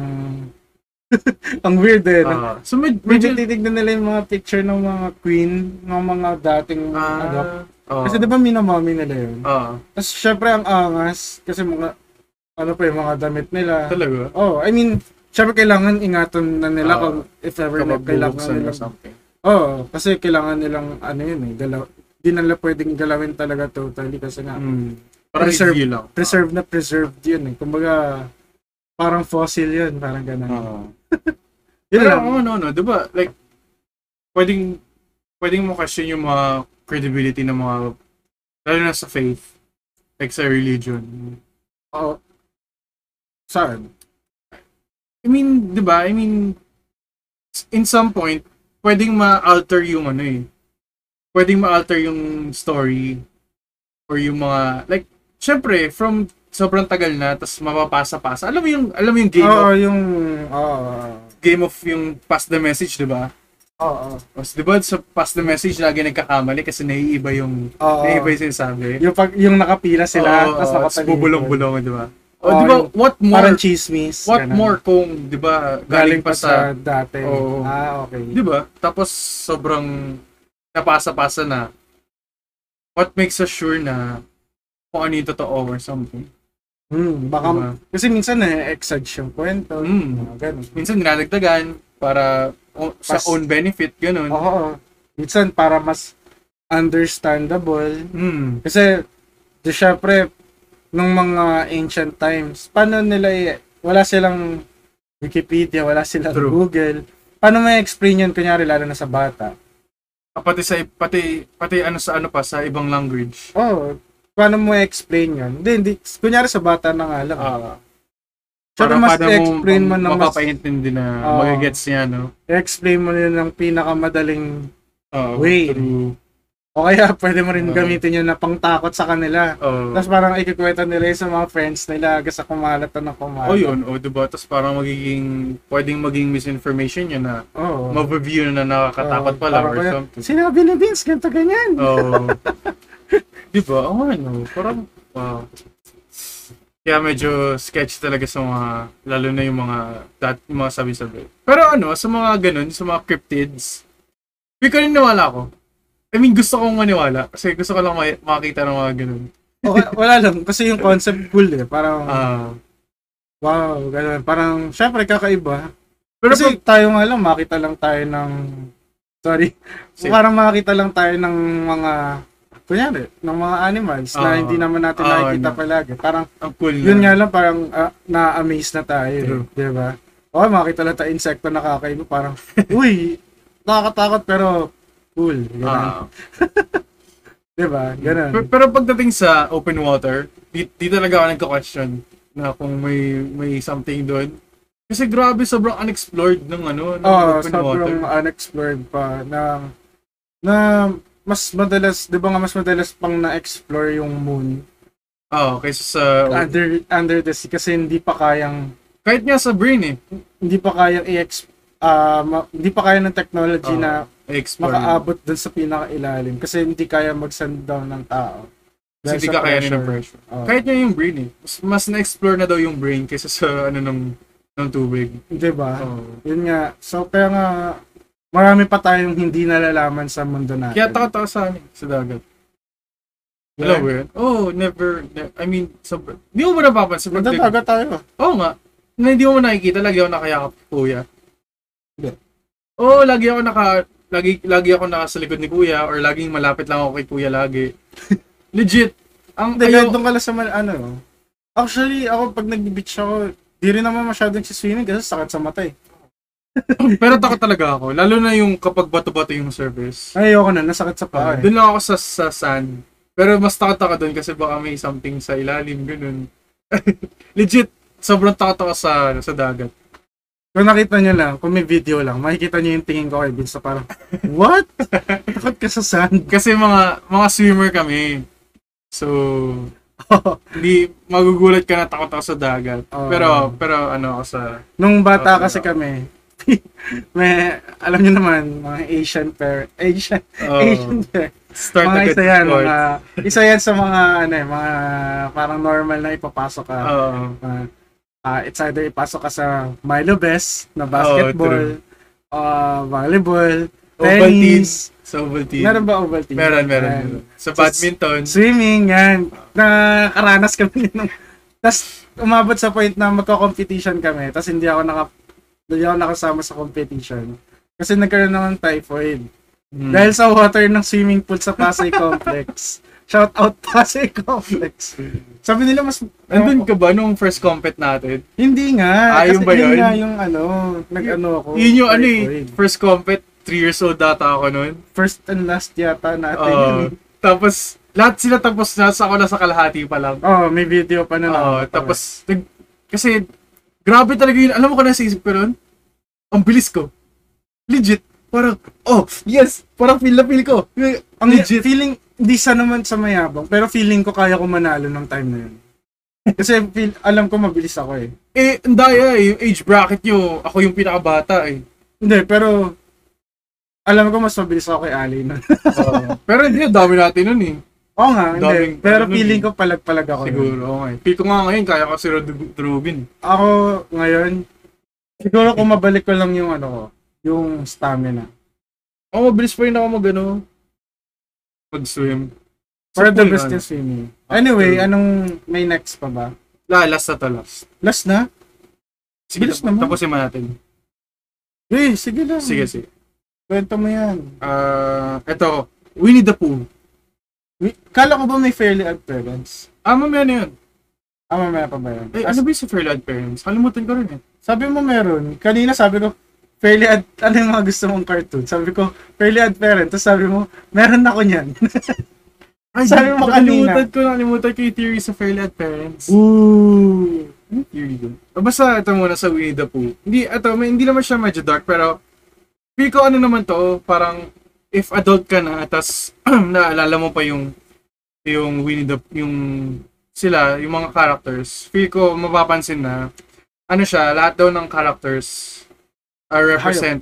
(laughs) ang weird eh. Ah. so, med- medyo medyo, titignan nila yung mga picture ng mga queen, ng mga dating ano. ah, ah, Kasi di ba minamami nila yun? ah, Tapos syempre ang angas, kasi mga, ano pa yung mga damit nila. talaga? Oh, I mean, syempre kailangan ingatan na nila Ah, kung if ever na kailangan nila. something. Oh, kasi kailangan nilang, ano yun eh, galaw. Di nila pwedeng galawin talaga totally kasi nga, Mm. Parang Preserve- lang. preserved na preserved yun eh. Kumbaga, parang fossil yun, parang ganun. Ah. (laughs) Yun Pero lang. ano, ano, di ba, like, pwedeng, pwedeng mo question yung mga credibility ng mga, lalo na sa faith, like sa religion. Oo. Saan? I mean, di ba, I mean, in some point, pwedeng ma-alter yung ano eh, pwedeng ma-alter yung story, or yung mga, like, syempre, from sobrang tagal na, tapos mapapasa-pasa. Alam mo yung, alam mo yung game Oo, of, yung... Oo. game of yung pass the message, di ba? Oo. Tapos, di ba, sa pass the message, lagi nagkakamali kasi naiiba yung, Oo. naiiba yung sinasabi. Yung, pag, yung nakapila sila, Oo, tapos nakatalikod. bubulong-bulong, di ba? O, Oo, di ba, what more, Parang chismis. what ganun. more kung, di ba, Galing pa sa dati. Oo. Ah, okay. Di ba? Tapos sobrang napasa-pasa na. What makes us sure na kung ano yung totoo or something. Hmm, baka, Diba? kasi minsan na-exage yung kwento. Mm. Mga ganun. Minsan dinadagdagan para o, sa Pas- own benefit, ganun. Oo. Minsan para mas understandable. Mm. Kasi, di syempre, nung mga ancient times, paano nila, wala silang Wikipedia, wala silang True. Google. Paano may explain yun, kunyari, lalo na sa bata? Ah, Pati sa pati pati ano sa ano pa sa ibang language. Oh, paano mo explain yun? Hindi, hindi. Kunyari sa bata na nga lang. Ah. Tsaka para mas paano explain mo na mas, mapapaintindi na Oo. magigets niya, no? explain mo yun ng pinakamadaling Oo, Way. true. o kaya (laughs) pwede mo rin Oo. gamitin yun na pangtakot sa kanila. Oo. Tapos parang ikikwento nila yun sa mga friends nila hanggang sa kumalat na ng kumalat. Oh, yun. O, diba? Tapos parang magiging, pwedeng maging misinformation yun na Oo. ma-review na nakakatakot Oo, pala or kaya, something. Sinabi ni Vince, ganito ganyan. Oo. (laughs) (laughs) di ba? Oo, ano. Parang, wow. Kaya medyo sketch talaga sa mga, lalo na yung mga, dat, yung mga sabi-sabi. Pero ano, sa mga ganun, sa mga cryptids, hindi ko niniwala ako. I mean, gusto kong maniwala. Kasi gusto ko lang ma- makakita ng mga ganun. Okay, wala lang. Kasi yung concept cool eh. Parang, Ah. wow, ganun. Parang, syempre, kakaiba. pero Kasi tayo nga lang, makita lang tayo ng, sorry, Sige. parang makita lang tayo ng mga, kunyari, ng mga animals na Oo. hindi naman natin Oo, nakikita no. palagi. Parang, ang cool na. yun nga lang, parang ah, na-amaze na tayo. True. Eh, di ba? Okay, makita lang tayo insekto na kakaiba. Parang, (laughs) uy, nakakatakot pero cool. Ganun. Ah. (laughs) di ba? Ganun. pero, pero pagdating sa open water, di, di talaga ako nagka-question na kung may may something doon. Kasi grabe, sobrang unexplored ng ano, ng Oo, open water. sobrang unexplored pa na na mas madalas, 'di ba nga mas madalas pang na-explore yung moon Oo, kaysa sa... under under the sea kasi hindi pa kayang kahit nga sa brain eh. hindi pa kayang i-ex ah, ma- hindi pa kaya ng technology Oo. na Explore. makaabot dun sa pinakailalim kasi hindi kaya mag-send down ng tao. Kasi hindi ka kaya ng pressure. Oo. Kahit nga yung brain eh. Mas, mas na-explore na daw yung brain kaysa sa ano ng, ng tubig. Di ba? Oo. Yun nga. So kaya nga marami pa tayong hindi nalalaman sa mundo natin. Kaya taka-taka sa amin, sa dagat. Alam mo yun? Oh, never, ne- I mean, sobrang, di mo ba napapansin? Nagtataga tayo. Oo nga. Na hindi mo nakikita, lagi ako nakayakap kay kuya. Hindi. Oo, lagi ako naka, lagi, lagi ako naka sa likod ni kuya or laging malapit lang ako kay kuya lagi. (laughs) Legit. Ang Hindi, ayaw, doon ka lang sa mal- ano. Actually, ako pag nag-beach ako, di rin naman masyadong si swimming kasi sakit sa mata eh. (laughs) pero takot talaga ako. Lalo na yung kapag bato-bato yung surface. Ay, ayoko na, nasakit sa paa eh. Doon lang ako sa, sa sand. Pero mas takot ako doon kasi baka may something sa ilalim, ganun. (laughs) Legit, sobrang takot ako sa, sa dagat. Kung nakita nyo lang, kung may video lang, makikita nyo yung tingin ko kay Vince parang, what? (laughs) Takot ka sa sand. Kasi mga mga swimmer kami. So, hindi magugulat ka na takot ako sa dagat. Oo. Pero pero ano ako sa Nung bata Okay, kasi kami, (laughs) may, alam nyo naman, mga Asian pair, Asian, oh, Asian pair. start mga isa yan, sport. mga, isa yan sa mga, ano eh, mga parang normal na ipapasok ka. Oo. Ah, ah, it's either ipasok ka sa Milo Best na basketball, uh, volleyball, tennis. Sa Ovaltine. Meron ba Ovaltine? Meron, meron. Ayan. meron. Sa badminton. Swimming, yan. Nakakaranas kami (laughs) nung... Tapos umabot sa point na magka-competition kami. Tapos hindi ako naka hindi ako nakasama sa competition. Kasi nagkaroon naman typhoid. Hmm. Dahil sa water ng swimming pool sa Pasay (laughs) Complex. Shout out Pasay Complex. Sabi nila mas... Andun ka ba nung first compet natin? Hindi nga. Ah, yun kasi ba yun? nga yung ano, nag-ano ako. Yun yung ano eh, first compet, 3 years old data ako noon. First and last yata natin Oo. yun. eh. tapos, lahat sila tapos na, sa ako na sa kalahati pa lang. Oh, may video pa na Oo, na. tapos, nag, kasi, grabe talaga yun. Alam mo ko na sa isip ko nun? Ang bilis ko. Legit. Parang, oh, yes! Parang feel na feel ko. Ang legit. feeling, hindi sa naman sa mayabang, pero feeling ko kaya ko manalo ng time na yun. Kasi feel, alam ko mabilis ako eh. Eh, ang daya eh. Yung age bracket nyo, ako yung pinakabata eh. Hindi, pero alam ko mas mabilis ako kay Ali nun. Oo. (laughs) Pero hindi, dami natin nun eh. Oo nga, hindi. Daming- Pero ano feeling eh. ko palag-palag ako. Siguro, okay. Feel ko nga ngayon, kaya ko si Rod- Rubin. Ako ngayon, siguro kung mabalik ko lang yung ano ko, yung stamina. Ako, mabilis pa rin ako mag, ano, mag-swim. For the pool, best ano. in swimming. Anyway, After- anong may next pa ba? La, last na to, last. Last na? Sige, Bilis naman. tapusin mo natin. Eh, sige lang. Sige, sige. Kwento mo yan. Ah, eto, Winnie the Pooh. Kala ko ba may Fairly Odd Parents? Ah, mamaya na yun. Ah, mamaya pa ba yun? Eh, As- ano ba yung sa Fairly Odd Parents? Kalimutan ko rin eh. Sabi mo meron. Kanina sabi ko, Fairly Odd, (laughs) ano yung mga gusto mong cartoon? Sabi ko, Fairly Odd Parent. Tapos sabi mo, meron ako niyan. Ay, (laughs) Sabi mo nakalimutan ko, nakalimutan ko yung theory sa Fairly Odd Parents. Ooh. Ano theory doon? Ah, basta ito muna sa Winnie the Pooh. Hindi, ito, may, hindi naman siya medyo dark, pero feel ko ano naman to, parang if adult ka na, tas (clears throat) naalala mo pa yung yung Winnie the yung sila, yung mga characters, feel ko mapapansin na ano siya, lahat daw ng characters are represent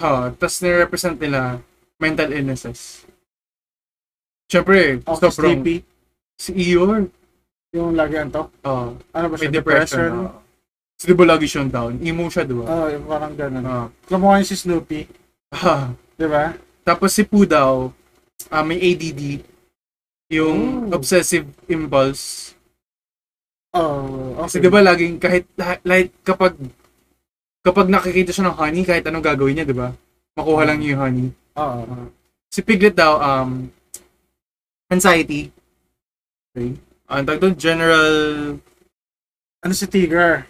oh, tas nire-represent nila mental illnesses. Siyempre, Okay, sobrang sleepy. si Eeyore. Yung lagi antok. Oh, Ano ba siya? depression. Oh. So, di ba lagi siyang down? Emo siya, di ba? Oo, yung parang ganun. Ah. Kamukha yung si Snoopy. Ah. Di ba? Tapos si Pooh daw, ah, may ADD. Yung Oh. obsessive impulse. Oh, okay. Kasi di ba laging kahit like kapag kapag nakikita siya ng honey, kahit anong gagawin niya, di ba? Makuha lang niya yung honey. Oo. Si Piglet daw, um, anxiety. Okay. Ang tawag doon, general Ano si Tiger?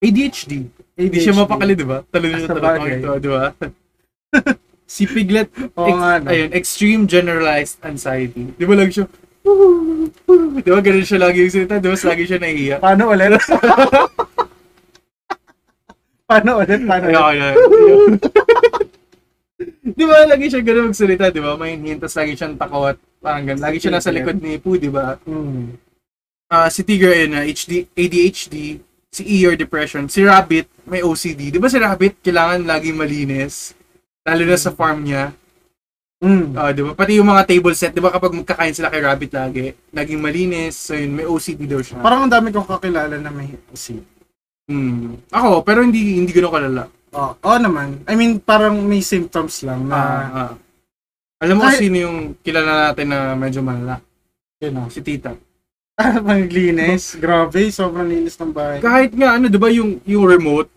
ADHD. Hindi siya mapakali, di ba? Talo niya Sa talaga ito, di ba? (laughs) si Piglet, Oo ex- nga, no? ayun, extreme generalized anxiety. Di ba lagi siya, (laughs) di ba ganun siya lagi yung salita, di ba lagi siya nahihiya. (laughs) Paano ulit? Paano ulit? Paano ulit? Ayoko na. di ba lagi siya ganun magsalita, di ba? May hint, tapos lagi siyang takot. Parang ganun. Lagi siya nasa likod ni Pooh, di ba? Hmm. Ah, si Tiger ayun na HD, ADHD, si Eeyore depression, si Rabbit may OCD. Di ba si Rabbit kailangan laging malinis? Lalo na sa farm niya. Hmm. Ah, di ba? Pati yung mga table set, di ba kapag magkakain sila kay Rabbit lagi, laging malinis. So yun, may OCD daw siya. Parang ang dami kong kakilala na may si. Hmm. Ako, pero hindi hindi gano'n kalala. Oh, oh naman. I mean, parang may symptoms lang na, Ah, ah. Alam mo Kahit- sino yung kilala natin na medyo malala? you know, Si Tita. ah, (laughs) maglinis. Grabe, sobrang linis ng bahay. Kahit nga ano, di ba yung, yung remote,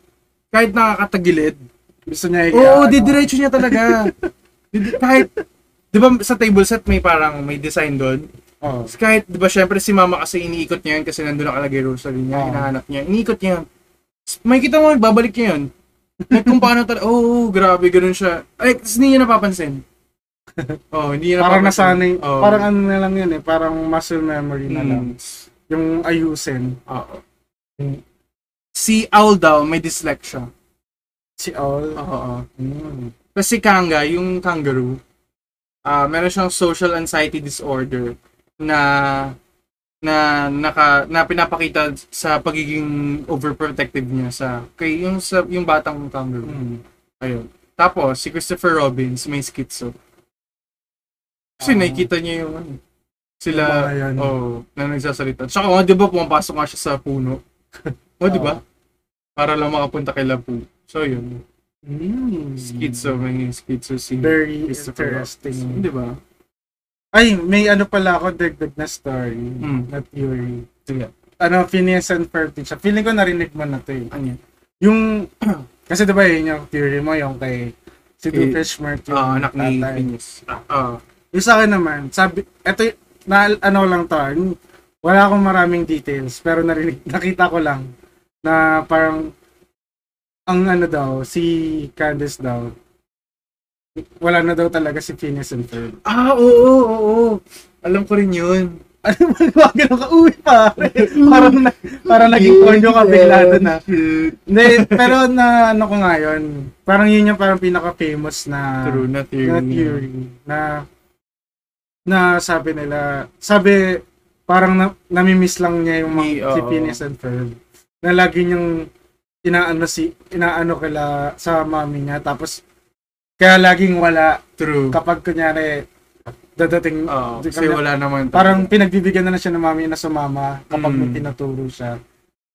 kahit nakakatagilid, Gusto niya Oo, ano, didiretso niya talaga. (laughs) Did- kahit, di ba sa table set may parang may design doon? Oh. Kahit, di ba syempre si mama kasi iniikot niya yun kasi nandun nakalagay rosary niya, Oo. hinahanap niya. Iniikot niya. May kita mo, babalik niya yun. Like kung paano talaga, oh, grabe, ganun siya. Ay, tapos hindi niya napapansin. (laughs) Oh, hindi niya Parang napapansin. nasanay, Oo. parang ano na lang yun eh, parang muscle memory na lang. Mm. Yung ayusin. Oo. Si Owl daw, may dyslexia. Si All. Oo. Hmm. Kasi Kanga, yung kangaroo, ah meron siyang social anxiety disorder na na naka na pinapakita sa pagiging overprotective niya sa kay yung sa yung batang kangaroo. Hmm. Ayun. Tapos si Christopher Robbins may schizo. Kasi Ah. nakikita niya yung ano, sila Yung oh, na nagsasalita. Tsaka oh, 'di ba pumapasok nga siya sa puno. (laughs) oh, 'di ba? Para lang makapunta kay Lapu. So yun. Hmm. Schizo, may schizo si Very interesting. Di ba? Ay, may ano pala ako dagdag na story. Hmm. Na theory. Sige. Ano, Phineas and Ferb din siya. Feeling ko narinig mo na to eh. Ano yan? Yung, (clears throat) kasi diba yun yung theory mo, yung kay si Kay- Doofenshmirtz, yung Ah, anak ni. Phineas. Ah, Yung sa akin naman, sabi, eto, na, ano lang to, ah, wala akong maraming details, pero narinig, (laughs) nakita ko lang na parang, ang ano daw, si Candace daw, wala na daw talaga si Phineas and Ferb. ah, oo, oo, oo. Alam ko rin yun. (laughs) Ano ba, wag ganun ka, uwi pa. parang, na, parang naging konyo ka bigla doon na. Hindi, pero na, ano ko nga yun, parang yun yung parang pinaka-famous na, True, na theory. na theory, na, na sabi nila, sabi, parang na, namimiss lang niya yung mga, si oo. Phineas and Ferb. Na lagi niyang inaano si, inaano kila sa mami niya, tapos, kaya laging wala True. kapag kunyari, dadating, Oo, di- kasi wala naman. parang pinagbibigyan na, na siya ng mami na sumama kapag may Mm. tinuturo siya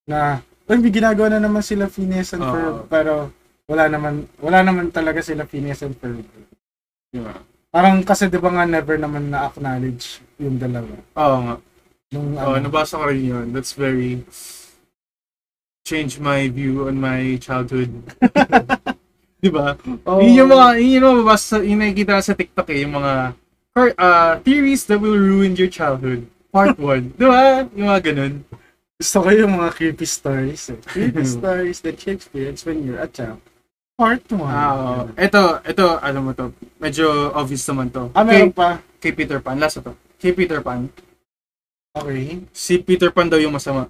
na Uy, may ginagawa na naman sila Phineas and Oo. Ferb pero wala naman wala naman talaga sila Phineas and Ferb. Diba? Parang kasi 'di ba nga never naman na acknowledge yung dalawa. Oo nga. Nung Oo, ano, nabasa ko rin yun. That's very change my view on my childhood. (laughs) Di ba? Oo. Yun yung mga, yun yung mga mabasa, yung nakikita sa TikTok eh, yung mga uh, theories that will ruin your childhood. Part 1. (laughs) Di ba? Yung mga ganun. gusto ko yung mga creepy stories. Eh. Creepy (laughs) stories that you experience when you're a child. Part 1. Ah, oo. Ito, ito, ano mo to, medyo obvious naman to. Ah, kay, meron pa. kay Peter Pan, last to. Kay Peter Pan, Okay. si Peter Pan daw yung masama.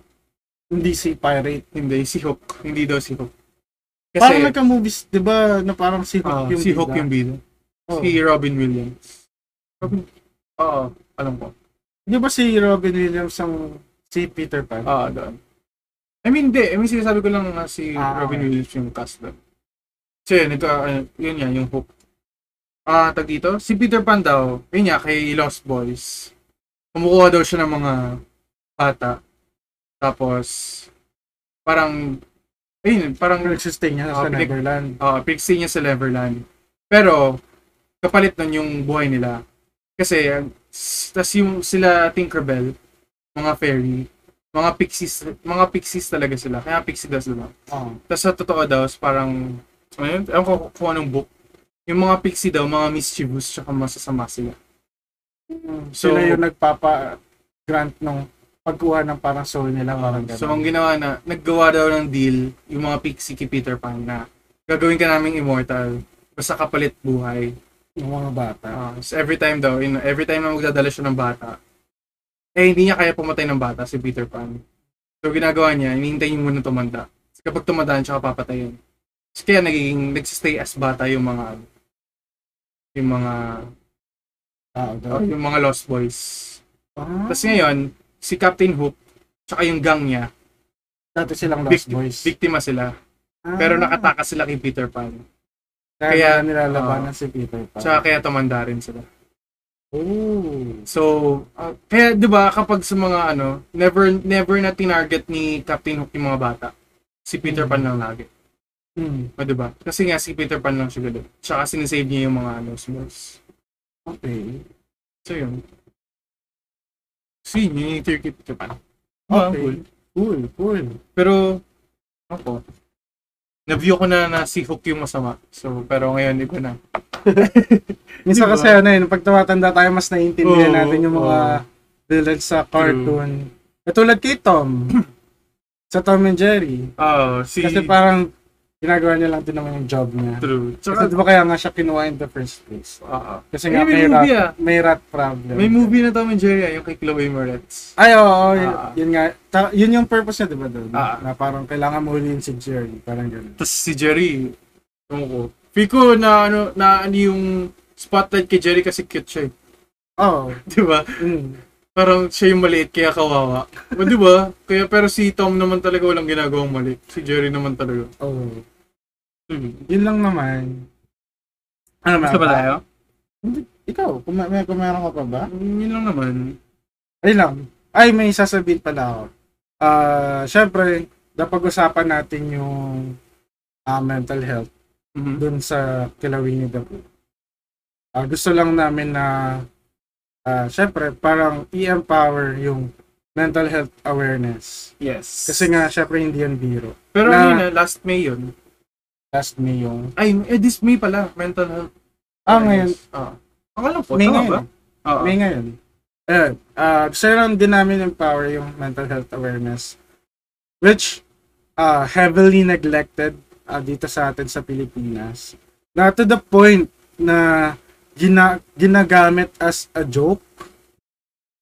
Hindi si Pirate. Hindi, si Hook. Hindi daw si Hook. parang Kasi, nagka-movies, 'di ba, na parang si Hook ah, yung si Hook bida? yung bida. Oo. Si Robin Williams. Robin, oo, alam ko. Di ba si Robin Williams ang si Peter Pan? Ah, doon. I mean, hindi. I mean, sinasabi ko lang na si Ah, Robin okay. Williams yung cast doon. So, yun, nagka, ano, yun yan, yung hook. Ah, tag dito, si Peter Pan daw, yun nga, kay Lost Boys. kumukuha daw siya ng mga bata. Tapos, parang, ayun, parang, Nag-sustain niya sa pinig- Neverland. uh, pinagstay niya sa Neverland. Pero, kapalit nun yung buhay nila. Kasi, tas yung sila Tinkerbell, mga fairy, mga pixies, mga pixies talaga sila. Kaya pixie daw sila. Oh. Tapos sa totoo daw, parang, ayun, ewan ko kung anong book. Yung mga pixie daw, mga mischievous, tsaka masasama sila. So- Sila yung nagpapa-grant nung pagkuha ng parang soul nila. Parang So, ang ginawa na, naggawa daw ng deal, yung mga pixie kay Peter Pan na, gagawin ka naming immortal, basta kapalit buhay. Yung mga bata. Ah, so every time daw, in, every time na magdadala siya ng bata, eh hindi niya kaya pumatay ng bata si Peter Pan. So ginagawa niya, hinihintay niya muna tumanda. So, kapag tumandaan siya, papatayin. So, kaya nagiging, nagsistay as bata yung mga, yung mga, Ah, oh, yung mga Lost Boys. ah, Tapos ngayon, si Captain Hook, tsaka yung gang niya, dati silang Lost Vic- Boys. biktima sila. Ah, Pero nakatakas sila kay Peter Pan. Kaya, kaya- nilalabanan si Peter Pan. Tsaka kaya tumanda rin sila. Oh. So, uh, kaya 'di ba kapag sa mga ano, never never na tinarget ni Captain Hook yung mga bata. Si Peter Pan lang lagi. Hmm. O 'di ba? Kasi nga si Peter Pan lang siya galit. Tsaka sinisave niya yung mga ano, Smurfs. Okay. So yun. So yun, yun yung theory kay Peter Pan. Okay. cool. Cool, cool. Pero, ako, na-view ko na na si Hook yung masama. So, pero ngayon, iba na. (laughs) Minsan Diba? kasi ano yun, pag tumatanda tayo, mas naiintindihan Oo, natin yung mga villains sa cartoon. Katulad kay Tom. (clears throat) sa Tom and Jerry. Oh, si... Kasi parang ginagawa niya lang din naman yung job niya. True. Kasi Tsaka, di ba kaya nga siya kinuha in the first place? Oo. Kasi nga may may, movie rat, ah. may rat problem. May movie na Tom and Jerry, ah, yung kay Chloe Moretz. Ay, oo, oo, yun, Ah. yun nga. Ta- yun yung purpose niya, di ba doon? Ah. Na parang kailangan mo huliin si Jerry. Parang gano'n. Tapos si Jerry, ewan ko. Feel ko na ano, na ano yung spotlight kay Jerry kasi cute siya eh. Oo. (laughs) Di ba? Mm. Parang siya yung maliit kaya kawawa. O di ba? Kaya pero si Tom naman talaga walang ginagawang mali. Si Jerry naman talaga. Oo. Hmm. Yun lang naman. Ano Basta ba tayo? Ikaw, kung may, kung meron ka pa ba? Mm, Yun lang naman. Ay lang. Ay, may sasabihin pala ako. Ah, syempre, napag-usapan natin yung ah, mental health Mhm. dun sa Kilawini Dabu. Ah, gusto lang namin na ah, syempre, parang i-empower yung mental health awareness. Yes. Kasi nga, syempre, hindi yan biro. Pero na- ano yun, ah, last May yun. Last May yung... Ay, eh, this May pala. Mental health. Ah, ngayon. Ah. Akala po, May tama ngayon. ba? Oo. May ngayon. Ayun. ah gusto lang din namin empower yung mental health awareness. Which, ah heavily neglected ah, dito sa atin sa Pilipinas. Na to the point na gina, ginagamit as a joke.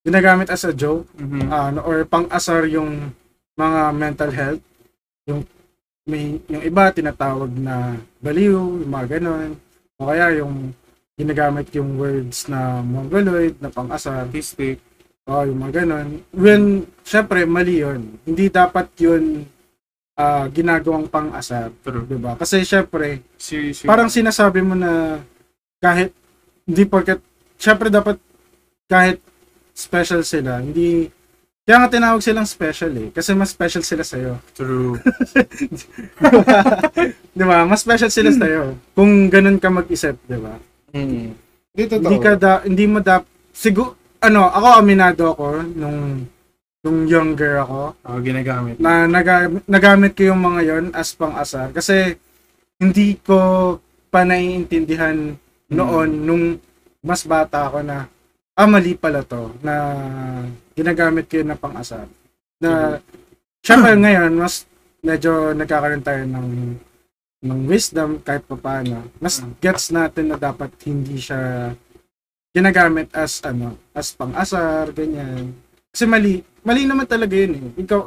Ginagamit as a joke Mhm. ah, no, or pang-asar yung mga mental health. Yung may yung iba tinatawag na baliw, yung mga ganon. O kaya yung ginagamit yung words na mongoloid, na pang-asar. Artistic. O yung mga ganon. When, syempre, mali yun. Hindi dapat yun ah, ginagawang pang-asar. True. Diba? Kasi syempre, Si, si, parang sinasabi mo na kahit hindi porket syempre dapat kahit special sila hindi kaya nga tinawag silang special eh kasi mas special sila sa'yo. True. (laughs) di ba? Mas special sila sa'yo. Kung ganun ka mag-isip di ba? Mm. hindi ka da, hindi mo da siguro ano ako aminado ako nung nung younger ako. Oh, ginagamit. na naga, nagamit ko yung mga yon as pang-asar. Kasi hindi ko pa naiintindihan noon nung mas bata ako na ah mali pala to na ginagamit ko yun na pang-asar na syempre ngayon mas medyo nagkakaroon tayo ng ng wisdom kahit pa paano mas gets natin na dapat hindi siya ginagamit as ano as pang-asar ganyan. Kasi mali mali naman talaga yun eh. Ikaw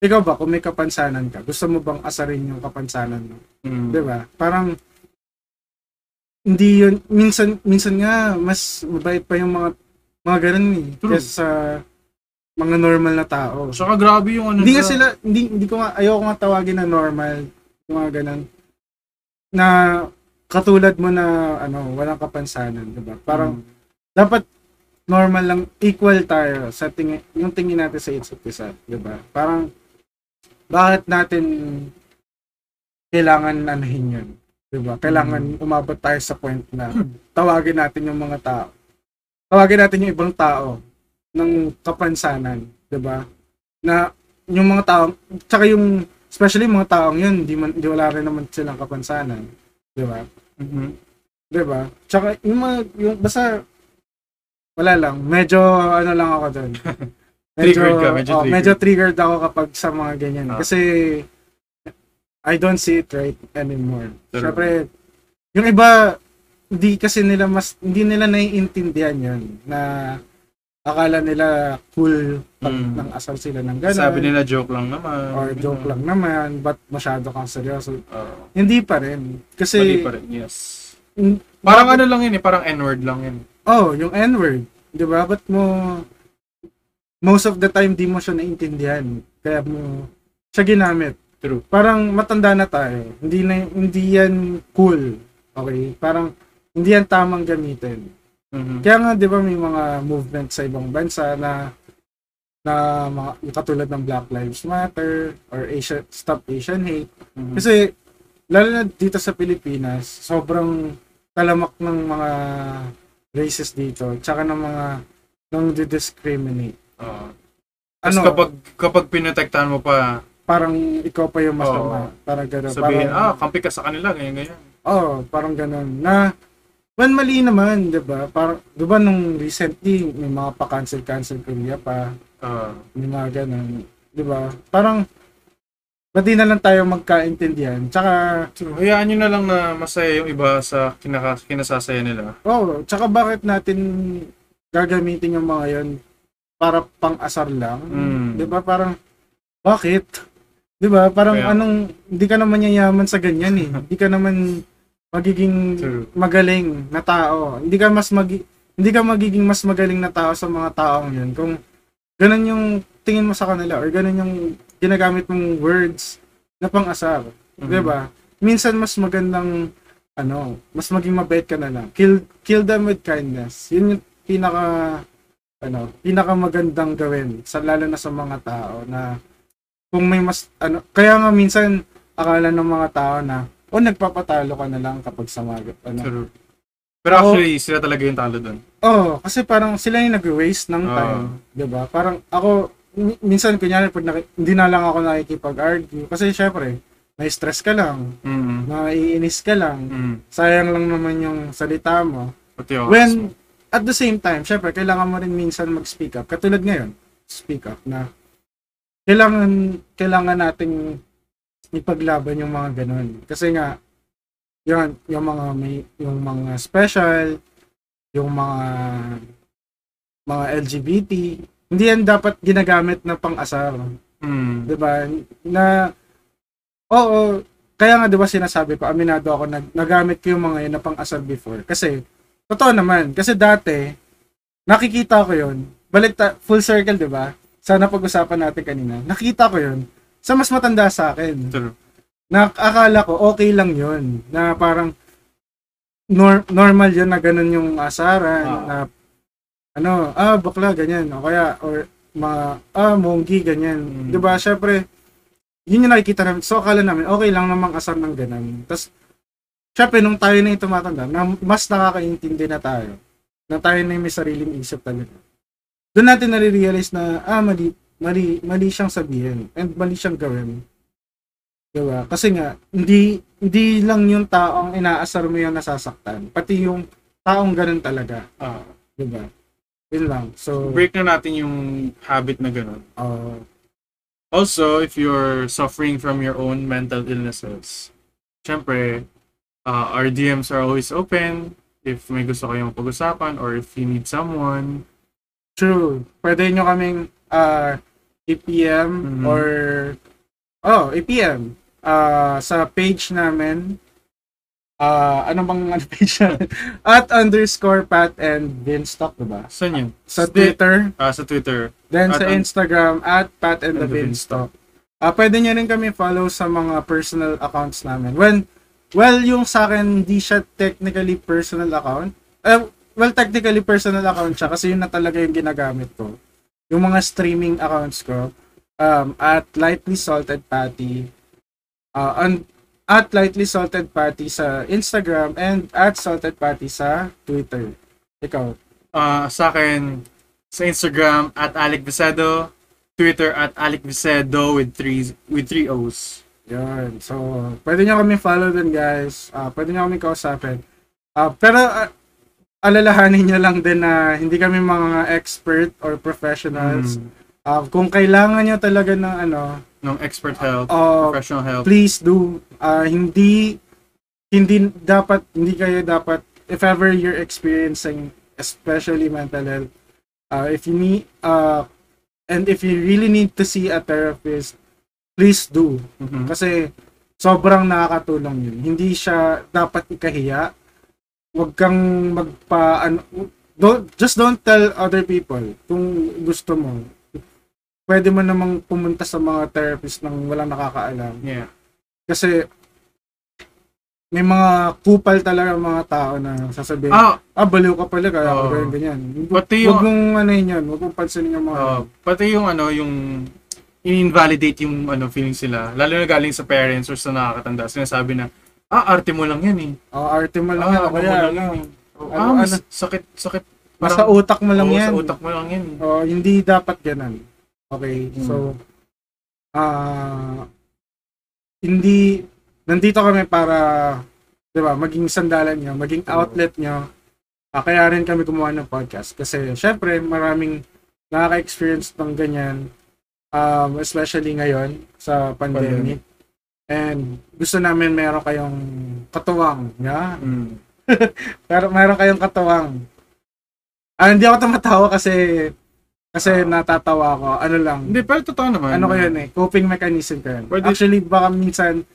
ikaw ba kung may kapansanan ka gusto mo bang asarin yung kapansanan mo? Mm. ba? Parang hindi yun minsan minsan nga mas mabait pa yung mga mga ganun eh True. kaysa sa mga normal na tao. Saka grabe yung ano hindi nga sila hindi hindi ko nga ayoko nga tawagin na normal yung mga ganun na katulad mo na ano walang kapansanan, 'di ba? Parang Mm. dapat normal lang, equal tayo sa tingin, yung tingin natin sa isa't isa, di ba? Parang, bakit natin kailangan anahin yun? Di ba? Kailangan umabot tayo sa point na tawagin natin yung mga tao. Tawagin natin yung ibang tao ng kapansanan, di ba? Na yung mga tao, tsaka yung, especially yung mga taong yun, di, man, di wala rin naman silang kapansanan, di ba? Mhm. Di ba? Tsaka yung mga, yung, basta, wala lang, medyo, ano lang ako doon. (laughs) Triggered ka, medyo oh, triggered. medyo triggered ako kapag sa mga ganyan. Ah. Kasi, I don't see it right anymore. True. Siyempre, yung iba, hindi kasi nila mas, hindi nila naiintindihan yun, na akala nila cool pag Mm. nang asal sila ng gano'n. Sabi nila joke lang naman. or joke lang naman, but masyado kang seryoso. Oo. Hindi pa rin. Kasi, pa rin, yes. mm, Parang bakit- ano lang yun eh, parang N-word lang yun. Oh, yung N-word. Di ba? Ba't mo, most of the time, di mo siya naintindihan. Kaya mo, siya ginamit. True. Parang matanda na tayo. Hindi na, hindi yan cool. Okay? Parang, hindi yan tamang gamitin. Mhm. Kaya nga, di ba, may mga movement sa ibang bansa na, na mga, yung katulad ng Black Lives Matter or Asia, Stop Asian Hate. Mhm. Kasi, lalo na dito sa Pilipinas, sobrang talamak ng mga races dito, tsaka ng mga nang discriminate. Oo. Tapos Ano, kapag, kapag pinotektahan mo pa, parang ikaw pa yung masama. Parang gano'n. sabihin, parang, ah, kampi ka sa kanila, ganyan, ganyan. oh, parang gano'n. Na, man mali naman, di ba? Parang, di ba nung recently, may mga pa-cancel-cancel Korea pa, Ah, may mga gano'n. Di ba? Parang, ba't di na lang tayo magkaintindihan? Tsaka, true. Hayaan nyo na lang na masaya yung iba sa kinaka, kinasasaya nila. Oh, tsaka bakit natin gagamitin yung mga yon para pang-asar lang? Mm. 'Di ba? Parang bakit? 'Di ba? Parang Kaya- anong hindi ka naman yayaman sa ganyan eh. Hindi ka naman magiging True. magaling na tao. Hindi ka mas magi hindi ka magiging mas magaling na tao sa mga taong yun kung ganun yung tingin mo sa kanila or ganun yung ginagamit mong words na pang-asar. Mhm. 'Di ba? Minsan mas magandang ano, mas maging mabait ka na lang. Kill kill them with kindness. Yun yung pinaka ano, pinaka magandang gawin sa lalo na sa mga tao na kung may mas ano, kaya nga minsan akala ng mga tao na o nagpapatalo ka na lang kapag sa mga ano. True. Pero actually, sila talaga yung talo dun. Oh, kasi parang sila yung nag-waste ng time, 'di ba? Parang ako mi- minsan kunyari pag naki- hindi na lang ako nakikipag-argue kasi syempre may stress ka lang, Mm. naiinis ka lang, Mm. sayang lang naman yung salita mo. Pati ako. When, at the same time, syempre, kailangan mo rin minsan mag-speak up. Katulad ngayon, speak up na kailangan, kailangan nating ipaglaban yung mga ganun. Kasi nga, yun, yung mga may, yung mga special, yung mga mga LGBT, hindi yan dapat ginagamit na pang-asar. Mm. 'di ba? Na Oo, kaya nga 'di ba sinasabi ko, aminado ako nag nagamit ko yung mga yun na pang-asar before kasi totoo naman kasi dati nakikita ko 'yon. Balik ta, full circle 'di ba? Sana pag-usapan natin kanina. Nakita ko 'yon sa mas matanda sa akin. True. Na akala ko okay lang 'yon na parang nor- normal 'yun na ganun yung asaran Ah. na ano, ah bakla ganyan o kaya or mga ah monggi ganyan. Mm. 'Di ba? Syempre yun yung nakikita namin. So, akala namin, okay lang namang asar ng ganun. Tapos, syempre, nung tayo na yung tumatanda, na mas nakakaintindi na tayo, na tayo na yung may sariling isip talaga. Doon natin nare-realize na, ah, mali, mali, mali siyang sabihin, and mali siyang gawin. Diba? Kasi nga, hindi, hindi lang yung taong inaasar mo yung nasasaktan, pati yung taong ganun talaga. Ah. Diba? Yun lang. So, break na natin yung habit na ganun. uh, Also, if you're suffering from your own mental illnesses, syempre, uh, our DMs are always open. If may gusto kayong pag-usapan or if you need someone, True. Pwede nyo kaming uh, i-PM Mhm. or oh, i-PM uh, sa page namin. Uh, ano bang ano (laughs) page namin? At underscore Pat and Vince Talk, diba? saan yun? Sa Twitter, Ah, sa Twitter. then At sa Instagram, at Pat and, And the. Talk. Ah, pwede nyo rin kami follow sa mga personal accounts namin. When, well, yung sa akin, hindi siya technically personal account. Eh, well, technically personal account siya kasi yun na talaga yung ginagamit ko. Yung mga streaming accounts ko, um, at Lightly Salted Patty, uh, on, at Lightly Salted Patty sa Instagram, and at Salted Patty sa Twitter. Ikaw. Ah, sa akin, sa Instagram, at Alec Vicedo. Twitter, at Alec Vicedo with three, with three O's. Yun. So, pwede nyo kami follow din, guys. Uh, pwede nyo kami kausapin. Uh, pero, uh, alalahanin nyo lang din na hindi kami mga expert or professionals. Mm. Uh, kung kailangan nyo talaga ng ano, ng expert help, uh, professional help. please do. Uh, hindi, hindi dapat, hindi kayo dapat, if ever you're experiencing, especially mental health, uh, if you need, uh, and if you really need to see a therapist, please do. Mhm. Kasi sobrang nakakatulong yun. Hindi siya dapat ikahiya. Huwag kang magpa ano, don't, just don't tell other people kung gusto mo. Pwede mo namang pumunta sa mga therapist nang walang nakakaalam. Yeah. Kasi may mga kupal talaga mga tao na sasabihin, ah, Ah, baliw ka pala, kaya oh. ganyan, ganyan. Pati yung- Huwag mong ano yun yun, huwag mong pansinin yung mga uh, pati yung ano, yung in-invalidate yung ano feeling sila. Lalo na galing sa parents or sa nakakatanda. Sinasabi na, ah, arte mo lang yan eh. oh, arte mo lang, Ah, yan, ano mo kaya, lang ano, yan eh. Oh, Ano, ah, mas ano? sakit, sakit. nasa utak mo lang oo, yan. Sa utak mo lang yan eh. Oh, hindi dapat ganun. Okay, Hmm. so ah hindi nandito kami para 'di ba, maging sandalan niyo, maging outlet niyo. Ah, kaya rin kami gumawa ng podcast kasi syempre maraming nakaka-experience ng ganyan um, especially ngayon sa pandemic. And gusto namin meron kayong katuwang, yeah? Mm. (laughs) Pero meron kayong katuwang. Ah, hindi ako tumatawa kasi kasi Ah. natatawa ako. Ano lang. Hindi, pero totoo naman. ano ko yun eh, coping mechanism ko yun. Pwede- Actually, baka minsan,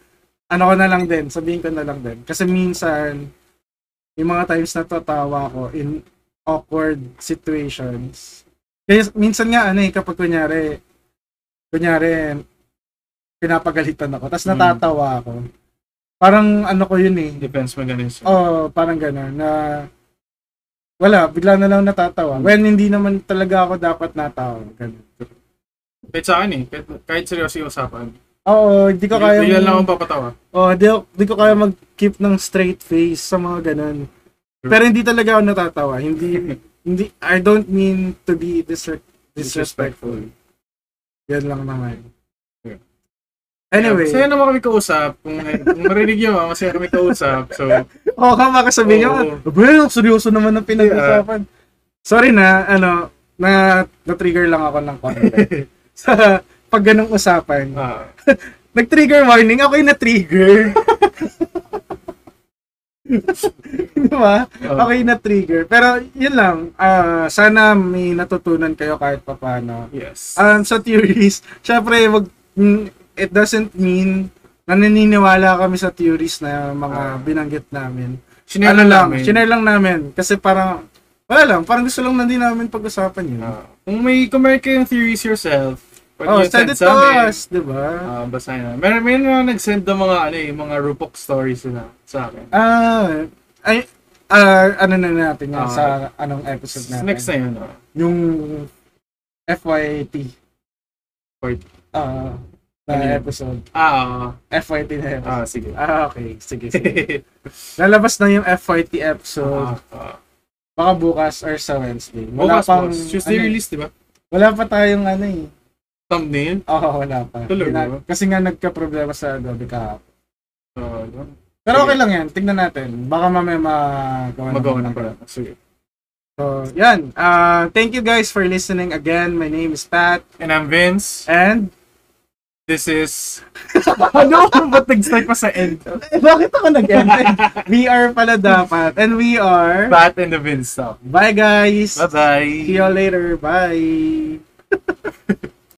ano ko na lang din, sabihin ko na lang din. Kasi minsan, yung mga times na tatawa ko in awkward situations. Kaya minsan nga, ano eh, kapag kunyari, kunyari, pinapagalitan ako, tapos Mm. natatawa ako. Parang ano ko yun eh. Defense mechanism. Oh, parang gano'n na wala, bigla na lang natatawa. When hindi naman talaga ako dapat natawa. Ganun. Kahit sa akin eh. Kahit, kahit seryoso yung usapan. Oo, hindi ko kaya Bigla lang akong papatawa. Oh, di, di ko kaya mag-keep ng straight face sa mga ganun. Pero hindi talaga ako natatawa. Hindi (laughs) hindi I don't mean to be disre- disrespectful. Yan lang naman. Yeah. Anyway, Masaya naman kami kausap. Kung, kung marinig nyo, ah, masaya kami kausap. So, oh, kama kasabihin nyo, Oo. well, seryoso naman ang pinag-usapan. Sorry na, ano, na na-trigger lang ako ng konti. (laughs) sa pag ganong usapan. ah, (laughs) Nag-trigger warning, ako yung na-trigger. (laughs) Di ba? ah, Okay na trigger. Pero yun lang, ah, sana may natutunan kayo kahit papano. yes. Um, sa theories, syempre, wag, mm, it doesn't mean na naniniwala kami sa theories na mga Ah. binanggit namin. Sinare ano lang, namin. shinare lang namin. Kasi parang, wala lang, parang gusto lang na din namin pag-usapan yun. Ah, kung may, kung may kayong theories yourself, pwede oh, nyo send it to us, di ba? Ah, basahin na. Meron, meron mga nag-send ng mga, ano eh, mga Rupok stories sila sa akin. Ah, ay, ah, ano na natin yan Ah. sa anong episode natin. Next na yun. ah. Yung FYT. Wait. Ah, na episode. Ah, FYT na episode. ah, sige. Ah, okay. Sige, sige. (laughs) Lalabas na yung FYT episode. Ah, ah. Baka bukas or sa Wednesday. Wala Bukas, pang, boss. Tuesday ano, release, di ba? Wala pa tayong ano eh. Thumbnail? Oo, wala pa. Talaga? Gina- kasi nga nagka-problema sa Adobe kahapon. Ah, Pero Sige. okay lang yan. Tingnan natin. Baka mamaya magawa magawa na pala. Sige. So, yan. Uh, thank you guys for listening again. My name is Pat. And I'm Vince. And, This is... (laughs) ano? Ba't nag-start pa sa end? eh, bakit ako nag-end? (laughs) we are pala dapat. And we are... Pat and the Vince stuff. Bye guys! Bye-bye. See you later. Bye! (laughs)